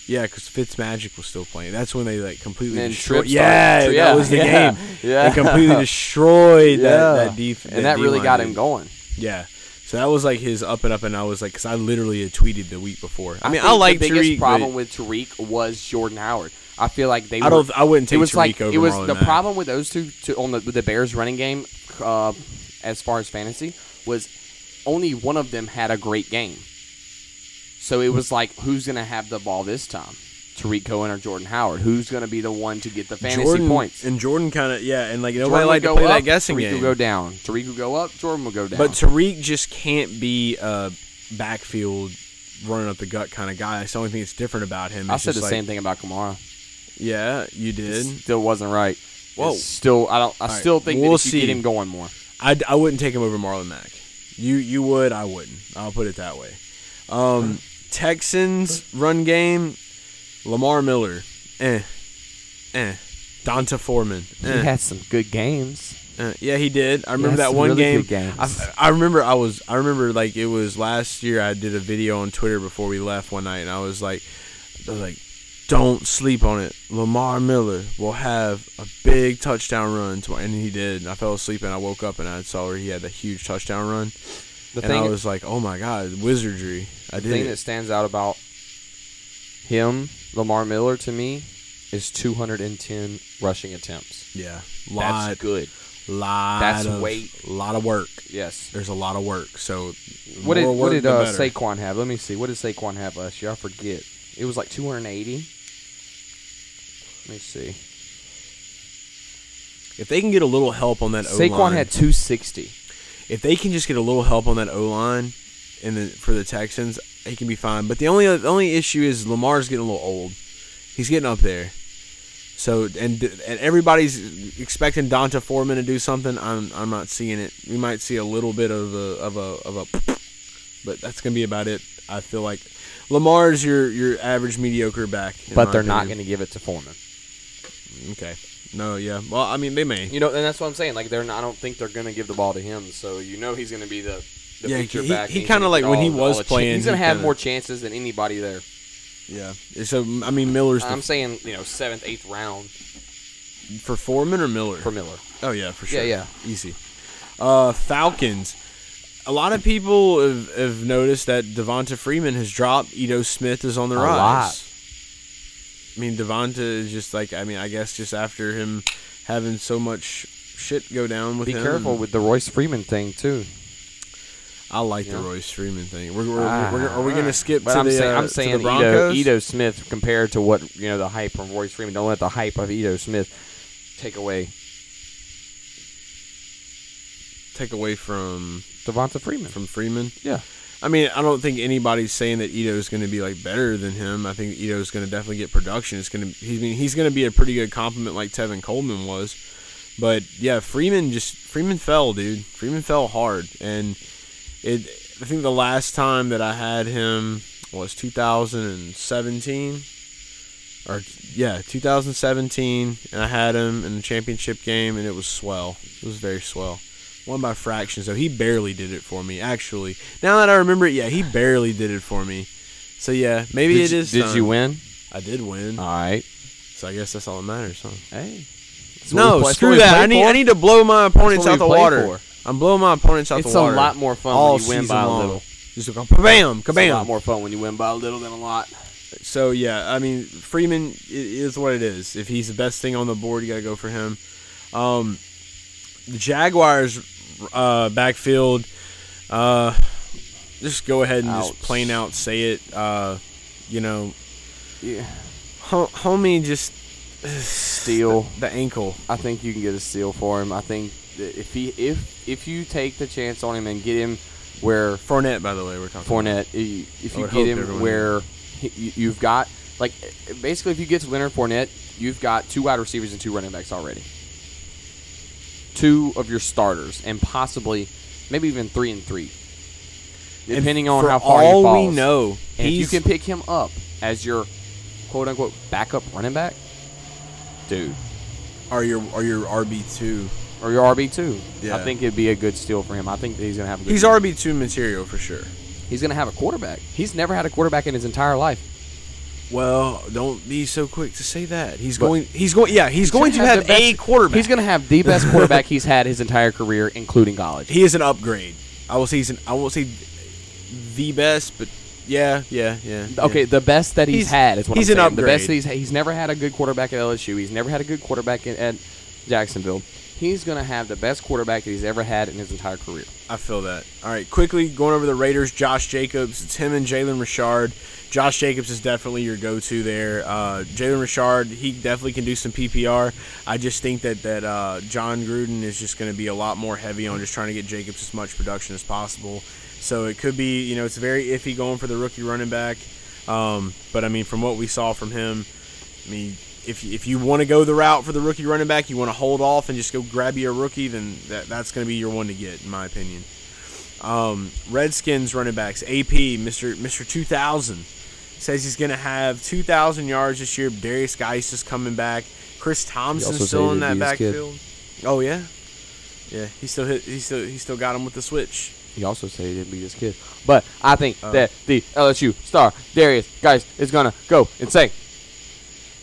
Yeah, because Fitzmagic was still playing. That's when they like completely destroyed. Tripp Yeah, that was the (laughs) yeah, game. yeah. They completely destroyed Yeah. that that (laughs) def- and that really got him going. Yeah. So that was like his up and up, and I was like, because I literally had tweeted the week before. I mean, I, think like the biggest Tarik, problem with Tarik was Jordan Howard. I feel like they. I were, don't. I wouldn't take it was Tarik like over it was Marlon the Mack. problem with those two to, on the with the Bears running game, uh, as far as fantasy was only one of them had a great game. So it was like, who's gonna have the ball this time? Tarik Cohen or Jordan Howard? Who's gonna be the one to get the fantasy Jordan, points? and Jordan kind of yeah, and like nobody liked to play up, that guessing Tarik game. would go down. Tarik would go up. Jordan will go down. But Tarik just can't be a backfield running up the gut kind of guy. That's the only thing that's different about him. I said the just same thing about Kamara. Yeah, you It did. still wasn't right. Whoa. It's still, I don't. I All right, still think we'll if you see. get him going more. I, I wouldn't take him over Marlon Mack. You you would, I wouldn't. I'll put it that way. Um, Texans run game, Lamar Miller, eh, eh. D'Onta Foreman, He eh. had some good games. Uh, yeah, he did. I remember He that one really game. I, I remember I was. I remember like it was last year. I did a video on Twitter before we left one night, and I was like, I was like, don't sleep on it. Lamar Miller will have a big touchdown run tomorrow, and he did. And I fell asleep and I woke up and I saw where he had a huge touchdown run, The and thing, I was like, oh my god, wizardry! I the did thing it. that stands out about him, Lamar Miller, to me, is 210 rushing attempts. yeah, lot, That's good. lot That's of weight. lot of work. Yes. There's a lot of work. So What did what did uh. Saquon have? Let me see. What did Saquon have last year? I forget. It was like 280. Let me see. If they can get a little help on that O Saquon line, had 260. if they can just get a little help on that O line, in the for the Texans, he can be fine. But the only the only issue is Lamar's getting a little old. He's getting up there. So and and everybody's expecting D'Onta Foreman to do something. I'm I'm not seeing it. We might see a little bit of a of a of a, but that's gonna be about it. I feel like Lamar's your your average mediocre back. But they're not going to give it to Foreman. Okay. No, yeah. Well, I mean, they may. You know, and that's what I'm saying. Like they're not, I don't think they're going to give the ball to him. So you know he's going to be the, the Yeah, he- back. he kinda like when he was the playing, He's to have kinda- more chances than anybody there. Yeah. So I mean, Miller's I'm saying you know seventh, eighth round for Foreman or Miller. for Miller. Oh yeah, for sure. yeah. yeah. Easy. Uh, Falcons. A lot of people have, have noticed that Devonta Freeman has dropped. Ito Smith is on the A rise. lot. I mean, Devonta is just like I mean, I guess just after him having so much shit go down with Be him. careful with the Royce Freeman thing too. I like Yeah. the Royce Freeman thing. We're, we're, Ah, we're, are we going to skip But to I'm the, saying, uh, I'm to saying the Ito? Ito Smith compared to what you know the hype from Royce Freeman. Don't let the hype of Ito Smith take away Take away from Devonta Freeman. from Freeman. yeah, I mean, I don't think anybody's saying that Ito is going to be like better than him. I think Ito is going to definitely get production. It's going to he's I mean, he's going to be a pretty good compliment like Tevin Coleman was. But yeah, Freeman just Freeman fell, dude. Freeman fell hard, and it. I think the last time that I had him was 2017, or yeah, 2017, and I had him in the championship game, and it was swell. It was very swell. won by fractions, so He barely did it for me, actually. Now that I remember it, yeah, he barely did it for me. So yeah, maybe did it you, is. Did time. you win? I did win. All right. So I guess that's all that matters, huh? Hey. No, play- screw that. I need for. I need to blow my opponents out the water. for. I'm blowing my opponents out It's the a lot more fun all when you win by a little. Just go kabam, It's a lot more fun when you win by a little than a lot. So yeah, I mean Freeman is what it is. If he's the best thing on the board, you got to go for him. Um, the Jaguars uh, backfield, uh, just go ahead and Ouch. just plain out say it. Uh, you know, Yeah. ho- homie just (sighs) Steal. the ankle. I think you can get a steal for him. I think if he if if you take the chance on him and get him where Fournette, by the way, we're talking. Fournette, i- if you get him where he, you- you've got like basically if you get to Leonard Fournette, you've got two wide receivers and two running backs already. Two of your starters and possibly maybe even three and three, And depending on how far all he falls. we know, and if you can pick him up as your quote unquote backup running back, dude, are your are your RB two. Or your RB two, Yeah. I think it'd be a good steal for him. I think he's gonna have a good He's. RB two material for sure. he's gonna have a quarterback. He's never had a quarterback in his entire life. Well, don't be so quick to say that. He's But- going. He's going. Yeah, he's, going to gonna have, the a quarterback. He's going to have the best quarterback he's had his entire career, including college. He is an upgrade. I will say. He's an, I won't say the best, but yeah, yeah, yeah. yeah. Okay, the best that he's, He's- had is what he's I'm an saying. The best that he's he's never had a good quarterback at LSU. He's never had a good quarterback at, at Jacksonville. He's going to have the best quarterback that he's ever had in his entire career. I feel that. All right, quickly going over the Raiders. Josh Jacobs. It's him and Jalen Richard. Josh Jacobs is definitely your go-to there. Uh, Jalen Richard, he definitely can do some PPR. I just think that that uh, Jon Gruden is just going to be a lot more heavy on just trying to get Jacobs as much production as possible. So it could be, you know, it's very iffy going for the rookie running back. Um, but I mean, from what we saw from him, I mean, if if you want to go the route for the rookie running back, you want to hold off and just go grab you a rookie, then that, that's going to be your one to get, in my opinion. Um, Redskins running backs, AP, Mister Mister Two Thousand, says he's going to have two thousand yards this year. Derrius Guice is coming back. Chris Thompson's still in that he'd be his kid. backfield. Oh yeah, Yeah, he still hit. He still he still got him with the switch. He also said he didn't beat his kid. But I think Oh. that the LSU star Derrius Guice is gonna go insane.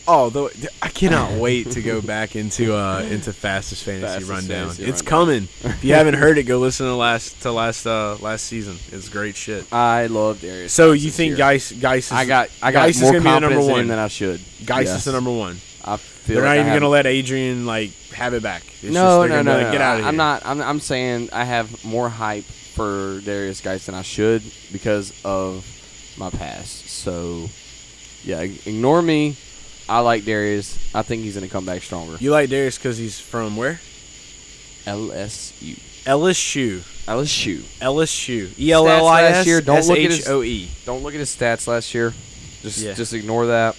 Oh, though I cannot wait to go (laughs) back into uh into fastest fantasy Fastest rundown. Fantasy it's Rundown. coming. if you haven't heard it, go listen to last to last uh last season. It's great shit. I love Derrius. So you think. Guice Guice is I got I got Guice is more gonna be the number one. than I should. Guice Yes. is the number one. I feel They're like not even gonna let Adrian like have it back. It's no, no, gonna no, like, no. Get out of here. I'm not. I'm, I'm saying I have more hype for Derrius Guice than I should because of my past. So, yeah, ignore me. I like Derrius. I think he's gonna come back stronger. You like Derrius because he's from where? LSU. LSU. LSU. LSU. E L L I S look at his- H O E. Don't look at his stats last year. Just Yeah. just ignore that.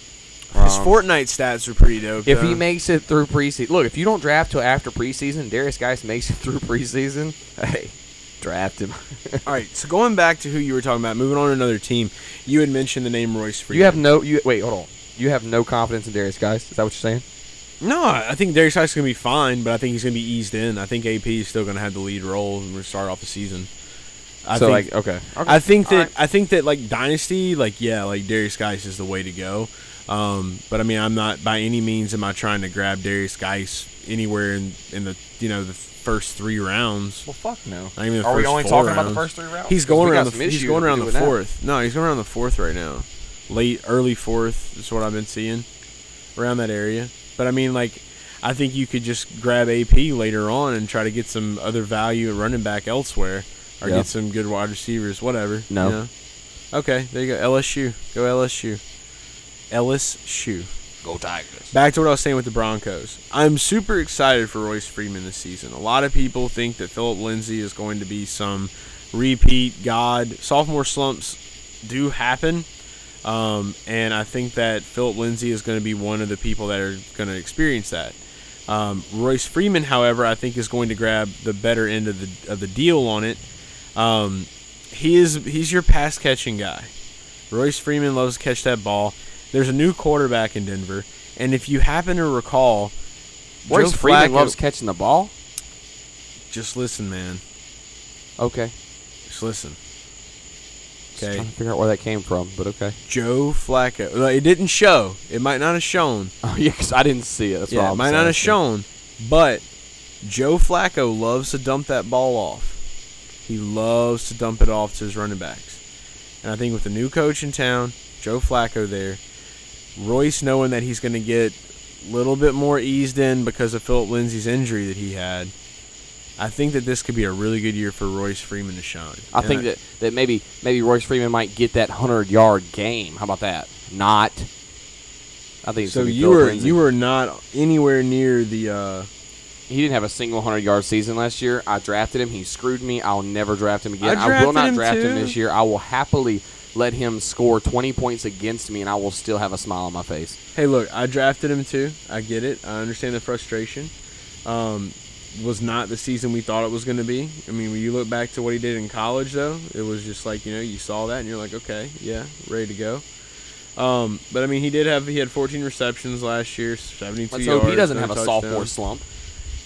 His Um, Fortnite stats are pretty dope. If though. he makes it through preseason, look. If you don't draft till after preseason, Derrius Guice makes it through (laughs) preseason. Hey, draft him. (laughs) All right, so going back to who you were talking about, moving on to another team, you had mentioned the name Royce Freeman. you have no. You wait. Hold on. You have no confidence in Derrius Guice. Is that what you're saying? no. I think Derrius Guice is going to be fine, but I think he's going to be eased in. I think AP is still going to have the lead role and we start off the season. I so think, like okay. okay. I think that All right. I think that like dynasty, like yeah, like Derrius Guice is the way to go. Um, but I mean, I'm not by any means am I trying to grab Derrius Guice anywhere in in the you know the first three rounds. well, fuck no. Not even the Are we only four talking about the first three rounds? He's 'Cause going around the he's going around the doing that. fourth. No, he's going around the fourth right now. Late early fourth is what I've been seeing around that area. But I mean like I think you could just grab AP later on and try to get some other value at running back elsewhere or Yeah. get some good wide receivers, whatever. No. you know? Okay, there you go. LSU. Go LSU. LSU. Go Tigers. Back to what I was saying with the Broncos. I'm super excited for Royce Freeman this season. A lot of people think that Philip Lindsay is going to be some repeat god. Sophomore slumps do happen. Um, and I think that Philip Lindsay is going to be one of the people that are going to experience that. Um, Royce Freeman, however, I think is going to grab the better end of the of the deal on it. Um, he is he's your pass catching guy. Royce Freeman loves to catch that ball. There's a new quarterback in Denver, and if you happen to recall, Royce Joe Freeman Flacco- loves catching the ball. Just listen, man. Okay. Just listen. Okay. trying to figure out where that came from, but okay. Joe Flacco. Well, It didn't show. It might not have shown. (laughs) Oh yeah, 'cause I didn't see it. That's yeah, it might not have shown. But Joe Flacco loves to dump that ball off. He loves to dump it off to his running backs. And I think with the new coach in town, Joe Flacco there, Royce knowing that he's going to get a little bit more eased in because of Philip Lindsay's injury that he had, I think that this could be a really good year for Royce Freeman to shine. I And think that, that maybe maybe Royce Freeman might get that hundred yard game. How about that? Not. I think So you were you were not anywhere near the. Uh, He didn't have a single hundred yard season last year. I drafted him. He screwed me. I'll never draft him again. I I, will not him draft him this year. I will happily let him score twenty points against me, and I will still have a smile on my face. Hey, look, I drafted him too. I get it. I understand the frustration. Um, was not the season we thought it was going to be. I mean, when you look back to what he did in college, though, it was just like you know you saw that and you're like, okay, yeah, ready to go. Um, but I mean, he did have he had 14 receptions last year, 72 Let's yards. hope he doesn't no have a touchdowns. sophomore slump.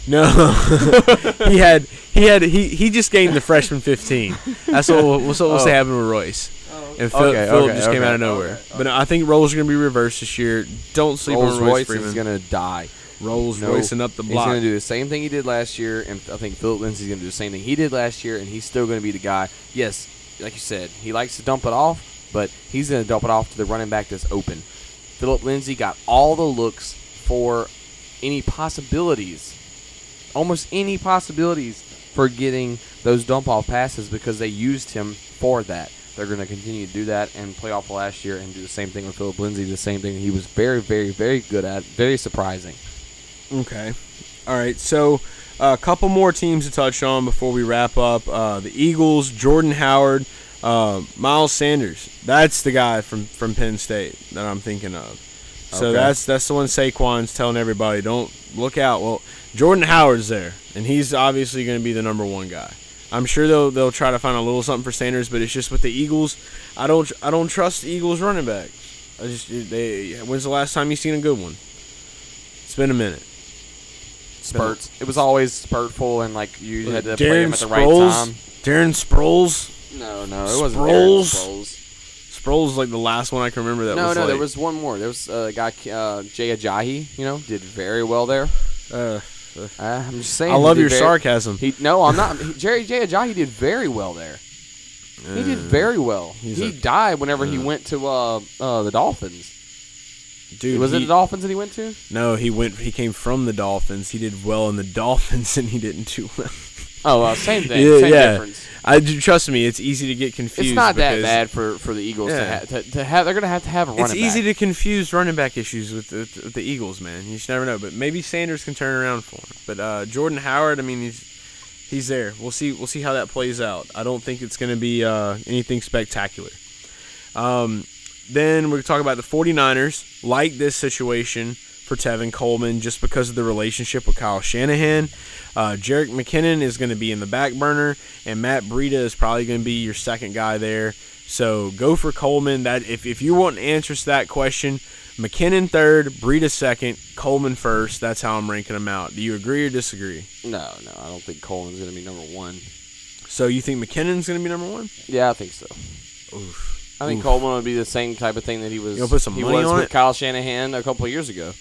No, (laughs) he had he had he he just gained the freshman 15. That's what we'll, that's what we'll say Oh. happened with Royce. And Phil, Okay, Philip okay, just came out of nowhere. But I think roles are going to be reversed this year. Don't sleep Rolls on Royce Royce Freeman. is gonna die. Rolls No, Roycing up the block. He's going to do the same thing he did last year, and I think Philip Lindsay's going to do the same thing he did last year, and he's still going to be the guy. Yes, like you said, he likes to dump it off, but he's going to dump it off to the running back that's open. Philip Lindsay got all the looks for any possibilities, almost any possibilities for getting those dump off passes because they used him for that. They're going to continue to do that and play off of last year and do the same thing with Philip Lindsay, the same thing he was very, very, very good at, very surprising. Okay. All right. So a couple more teams to touch on before we wrap up. Uh, the Eagles, Jordan Howard, uh, Miles Sanders. That's the guy from, from Penn State that I'm thinking of. So Okay. that's that's the one Saquon's telling everybody, don't look out. Well, Jordan Howard's there, and he's obviously going to be the number one guy. I'm sure they'll they'll try to find a little something for Sanders, but it's just with the Eagles. I don't I don't trust the Eagles running backs. I just they. When's the last time you seen a good one? It's been a minute. Spurts. It was always spurtful, and like you had to play him at the right time. Darren Sproles. No, no, it wasn't Sproles? Darren Sproles. Sproles is like the last one I can remember that no, was no, like, there was one more. There was a guy, uh, Jay Ajayi. You know, did very well there. Uh, Uh, I'm just saying. I he love did your very- sarcasm. He no, I'm not. He, Jerry Jay Ajayi did very well there. He did very well. Uh, He a- died whenever he went to uh, uh, the Dolphins. Dude, Was it the Dolphins that he went to? No, he went. He came from the Dolphins. He did well in the (laughs) Dolphins, and he didn't do well. Oh, well, same thing. yeah, same yeah. difference. I do trust me. It's easy to get confused. It's not that bad for, for the Eagles to, ha- to, to have. They're gonna have to have a running It's easy back. to confuse running back issues with the, with the Eagles, man. You just never know. But maybe Sanders can turn around for him. But uh, Jordan Howard, I mean, he's he's there. We'll see. We'll see how that plays out. I don't think it's going to be uh, anything spectacular. Um, then we're going to talk about the 49ers. Like this situation for Tevin Coleman, just because of the relationship with Kyle Shanahan. Uh, Jerick McKinnon is going to be in the back burner, and Matt Breida is probably going to be your second guy there. So go for Coleman. That if, if you want answers to that question, McKinnon third, Breida second, Coleman first. That's how I'm ranking them out. Do you agree or disagree? No, no, I don't think Coleman's gonna be number one. So you think McKinnon's going to be number one? Yeah, I think so. Oof. I think Oof. Coleman would be the same type of thing that he was. You gonna put some he money was on with it? Kyle Shanahan a couple of years ago.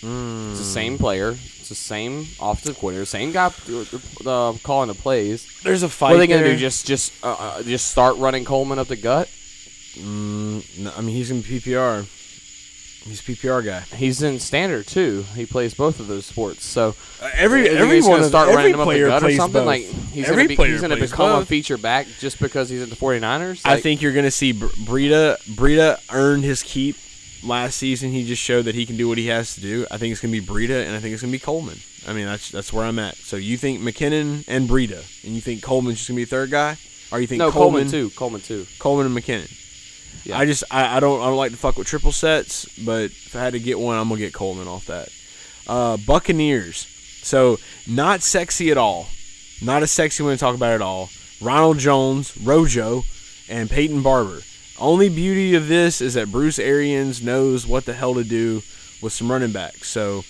Mm. It's the same player. It's the same offensive coordinator. Same guy uh, calling the plays. There's a fight. What are they gonna do? Just just uh, uh, just start running Coleman up the gut? Mm, no, I mean, he's in PPR. He's a PPR guy. He's in standard too. He plays both of those sports. So Uh, every You think every one gonna of start every running him up the player gut or plays something. both. Like he's every gonna be, player he's gonna plays become a both. feature back just because he's in the 49ers. I Like, think you're going to see Br- Breida. Breida earned his keep last season. He just showed that he can do what he has to do. I think it's going to be Breida, and I think it's going to be Coleman. I mean, that's that's where I'm at. So you think McKinnon and Breida, and you think Coleman's just going to be a third guy, or you think no Coleman, Coleman too. Coleman too. Coleman and McKinnon? Yeah. I just I, I don't I don't like to fuck with triple sets, but if I had to get one, I'm gonna get Coleman off that. Uh, Buccaneers. So not sexy at all. Not a sexy one to talk about at all. Ronald Jones, Rojo, and Peyton Barber. Only beauty of this is that Bruce Arians knows what the hell to do with some running backs. So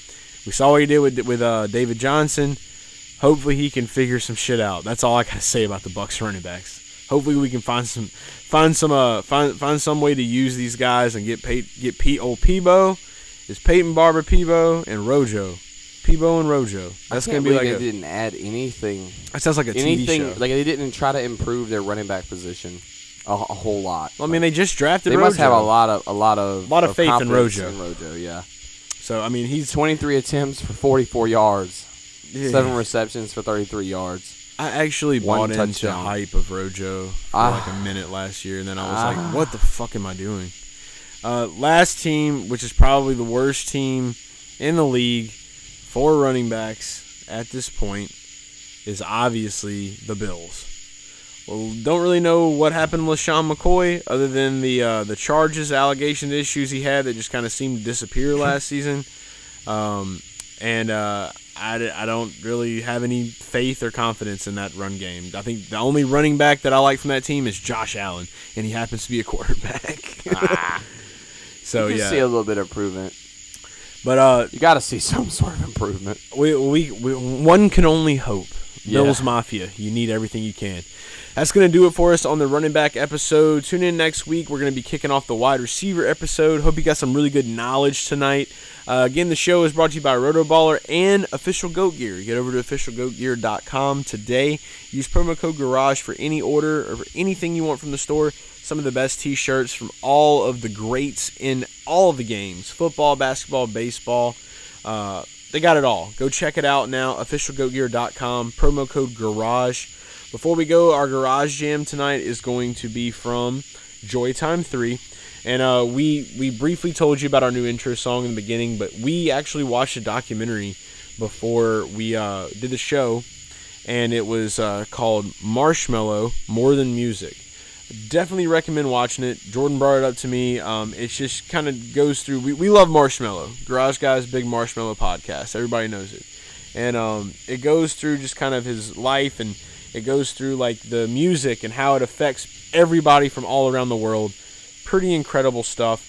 we saw what he did with with uh, David Johnson. Hopefully he can figure some shit out. That's all I gotta say about the Bucks running backs. Hopefully we can find some find some uh find find some way to use these guys and get Pey- get Pete old Peebo. Is Peyton Barber Peebo and Rojo. Peebo and Rojo. That's gonna be like they a, didn't add anything. that sounds like a anything TV show. like they didn't try to improve their running back position a, a whole lot. Well, I mean they just drafted they Rojo. must have a lot of a lot of a Lot of faith in Rojo. In Rojo, yeah. So I mean he's 23 attempts for 44 yards, Yeah. seven receptions for 33 yards. I actually One bought into touchdown. hype of Rojo for Ah. like a minute last year, and then I was Ah. like, "What the fuck am I doing?" Uh, last team, which is probably the worst team in the league for running backs at this point, is obviously the Bills. Well, don't really know what happened with Sean McCoy, other than the uh, the charges, allegations, issues he had that just kind of seemed to disappear (laughs) last season. Um, and uh, I, I don't really have any faith or confidence in that run game. I think the only running back that I like from that team is Josh Allen, and he happens to be a (laughs) quarterback. (laughs) so you can yeah, see a little bit of improvement. But uh, You got to see (laughs) some sort of improvement. we, we, we one can only hope. Yeah. Bills Mafia, you need everything you can. That's going to do it for us on the running back episode. Tune in next week. We're going to be kicking off the wide receiver episode. Hope you got some really good knowledge tonight. Uh, again, the show is brought to you by Rotoballer and Official Goat Gear. Get over to officialgoatgear.com today. Use promo code GARAGE for any order or for anything you want from the store. Some of the best t shirts from all of the greats in all of the games football, basketball, baseball. Uh, they got it all. Go check it out now. Officialgoatgear.com. Promo code GARAGE. Before we go, our garage jam tonight is going to be from Joytime 3. And uh, we we briefly told you about our new intro song in the beginning, but we actually watched a documentary before we uh, did the show, and it was uh, called Marshmello More Than Music. Definitely recommend watching it. Jordan brought it up to me. Um, it just kind of goes through. We, we love Marshmello. Garage Guys, big Marshmello podcast. Everybody knows it. And um, it goes through just kind of his life and it goes through like the music and how it affects everybody from all around the world. Pretty incredible stuff.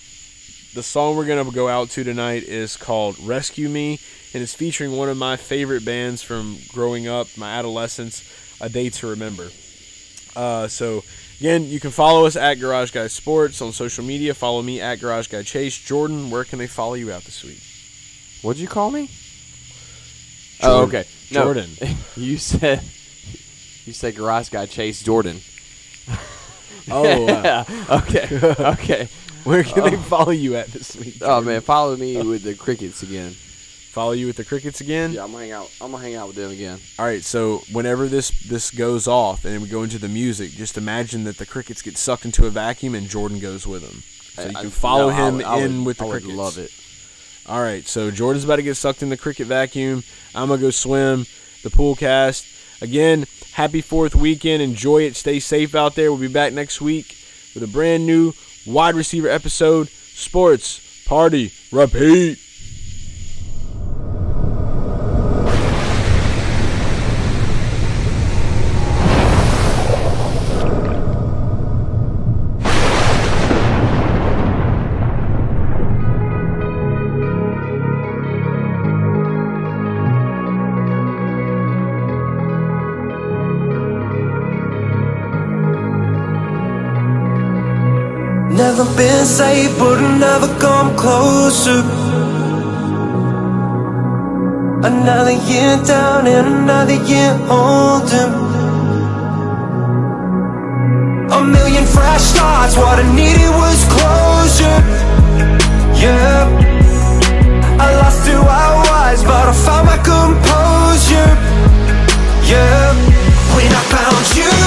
the song we're gonna go out to tonight is called "Rescue Me," and it's featuring one of my favorite bands from growing up, my adolescence, "A Day to Remember." Uh, so again, you can follow us at Garage Guy Sports on social media. Follow me at Garage Guy Chase. Jordan, where can they follow you out this week? What'd you call me? Oh, okay. No, Jordan. (laughs) you said you said garage guy Chase Jordan. (laughs) Oh, (laughs) yeah. Okay. Okay. where can they oh. follow you at this week? Oh man, follow me with the crickets again. Follow you with the crickets again. Yeah, I'm gonna hang out. I'm gonna hang out with them again. All right, so whenever this this goes off and we go into the music, just imagine that the crickets get sucked into a vacuum and Jordan goes with them. So you I- can I- follow no, I him would- I in would- with the I would crickets. Love it. All right, so Jordan's about to get sucked in the cricket vacuum. I'm gonna go swim. The pool cast again. Happy Fourth weekend. Enjoy it. Stay safe out there. We'll be back next week with a brand new wide receiver episode. Sports party repeat. say, but never come closer. Another year down and another year older. A million fresh starts, what I needed was closure. Yeah, I lost who I was, but I found my composure. Yeah, when I found you.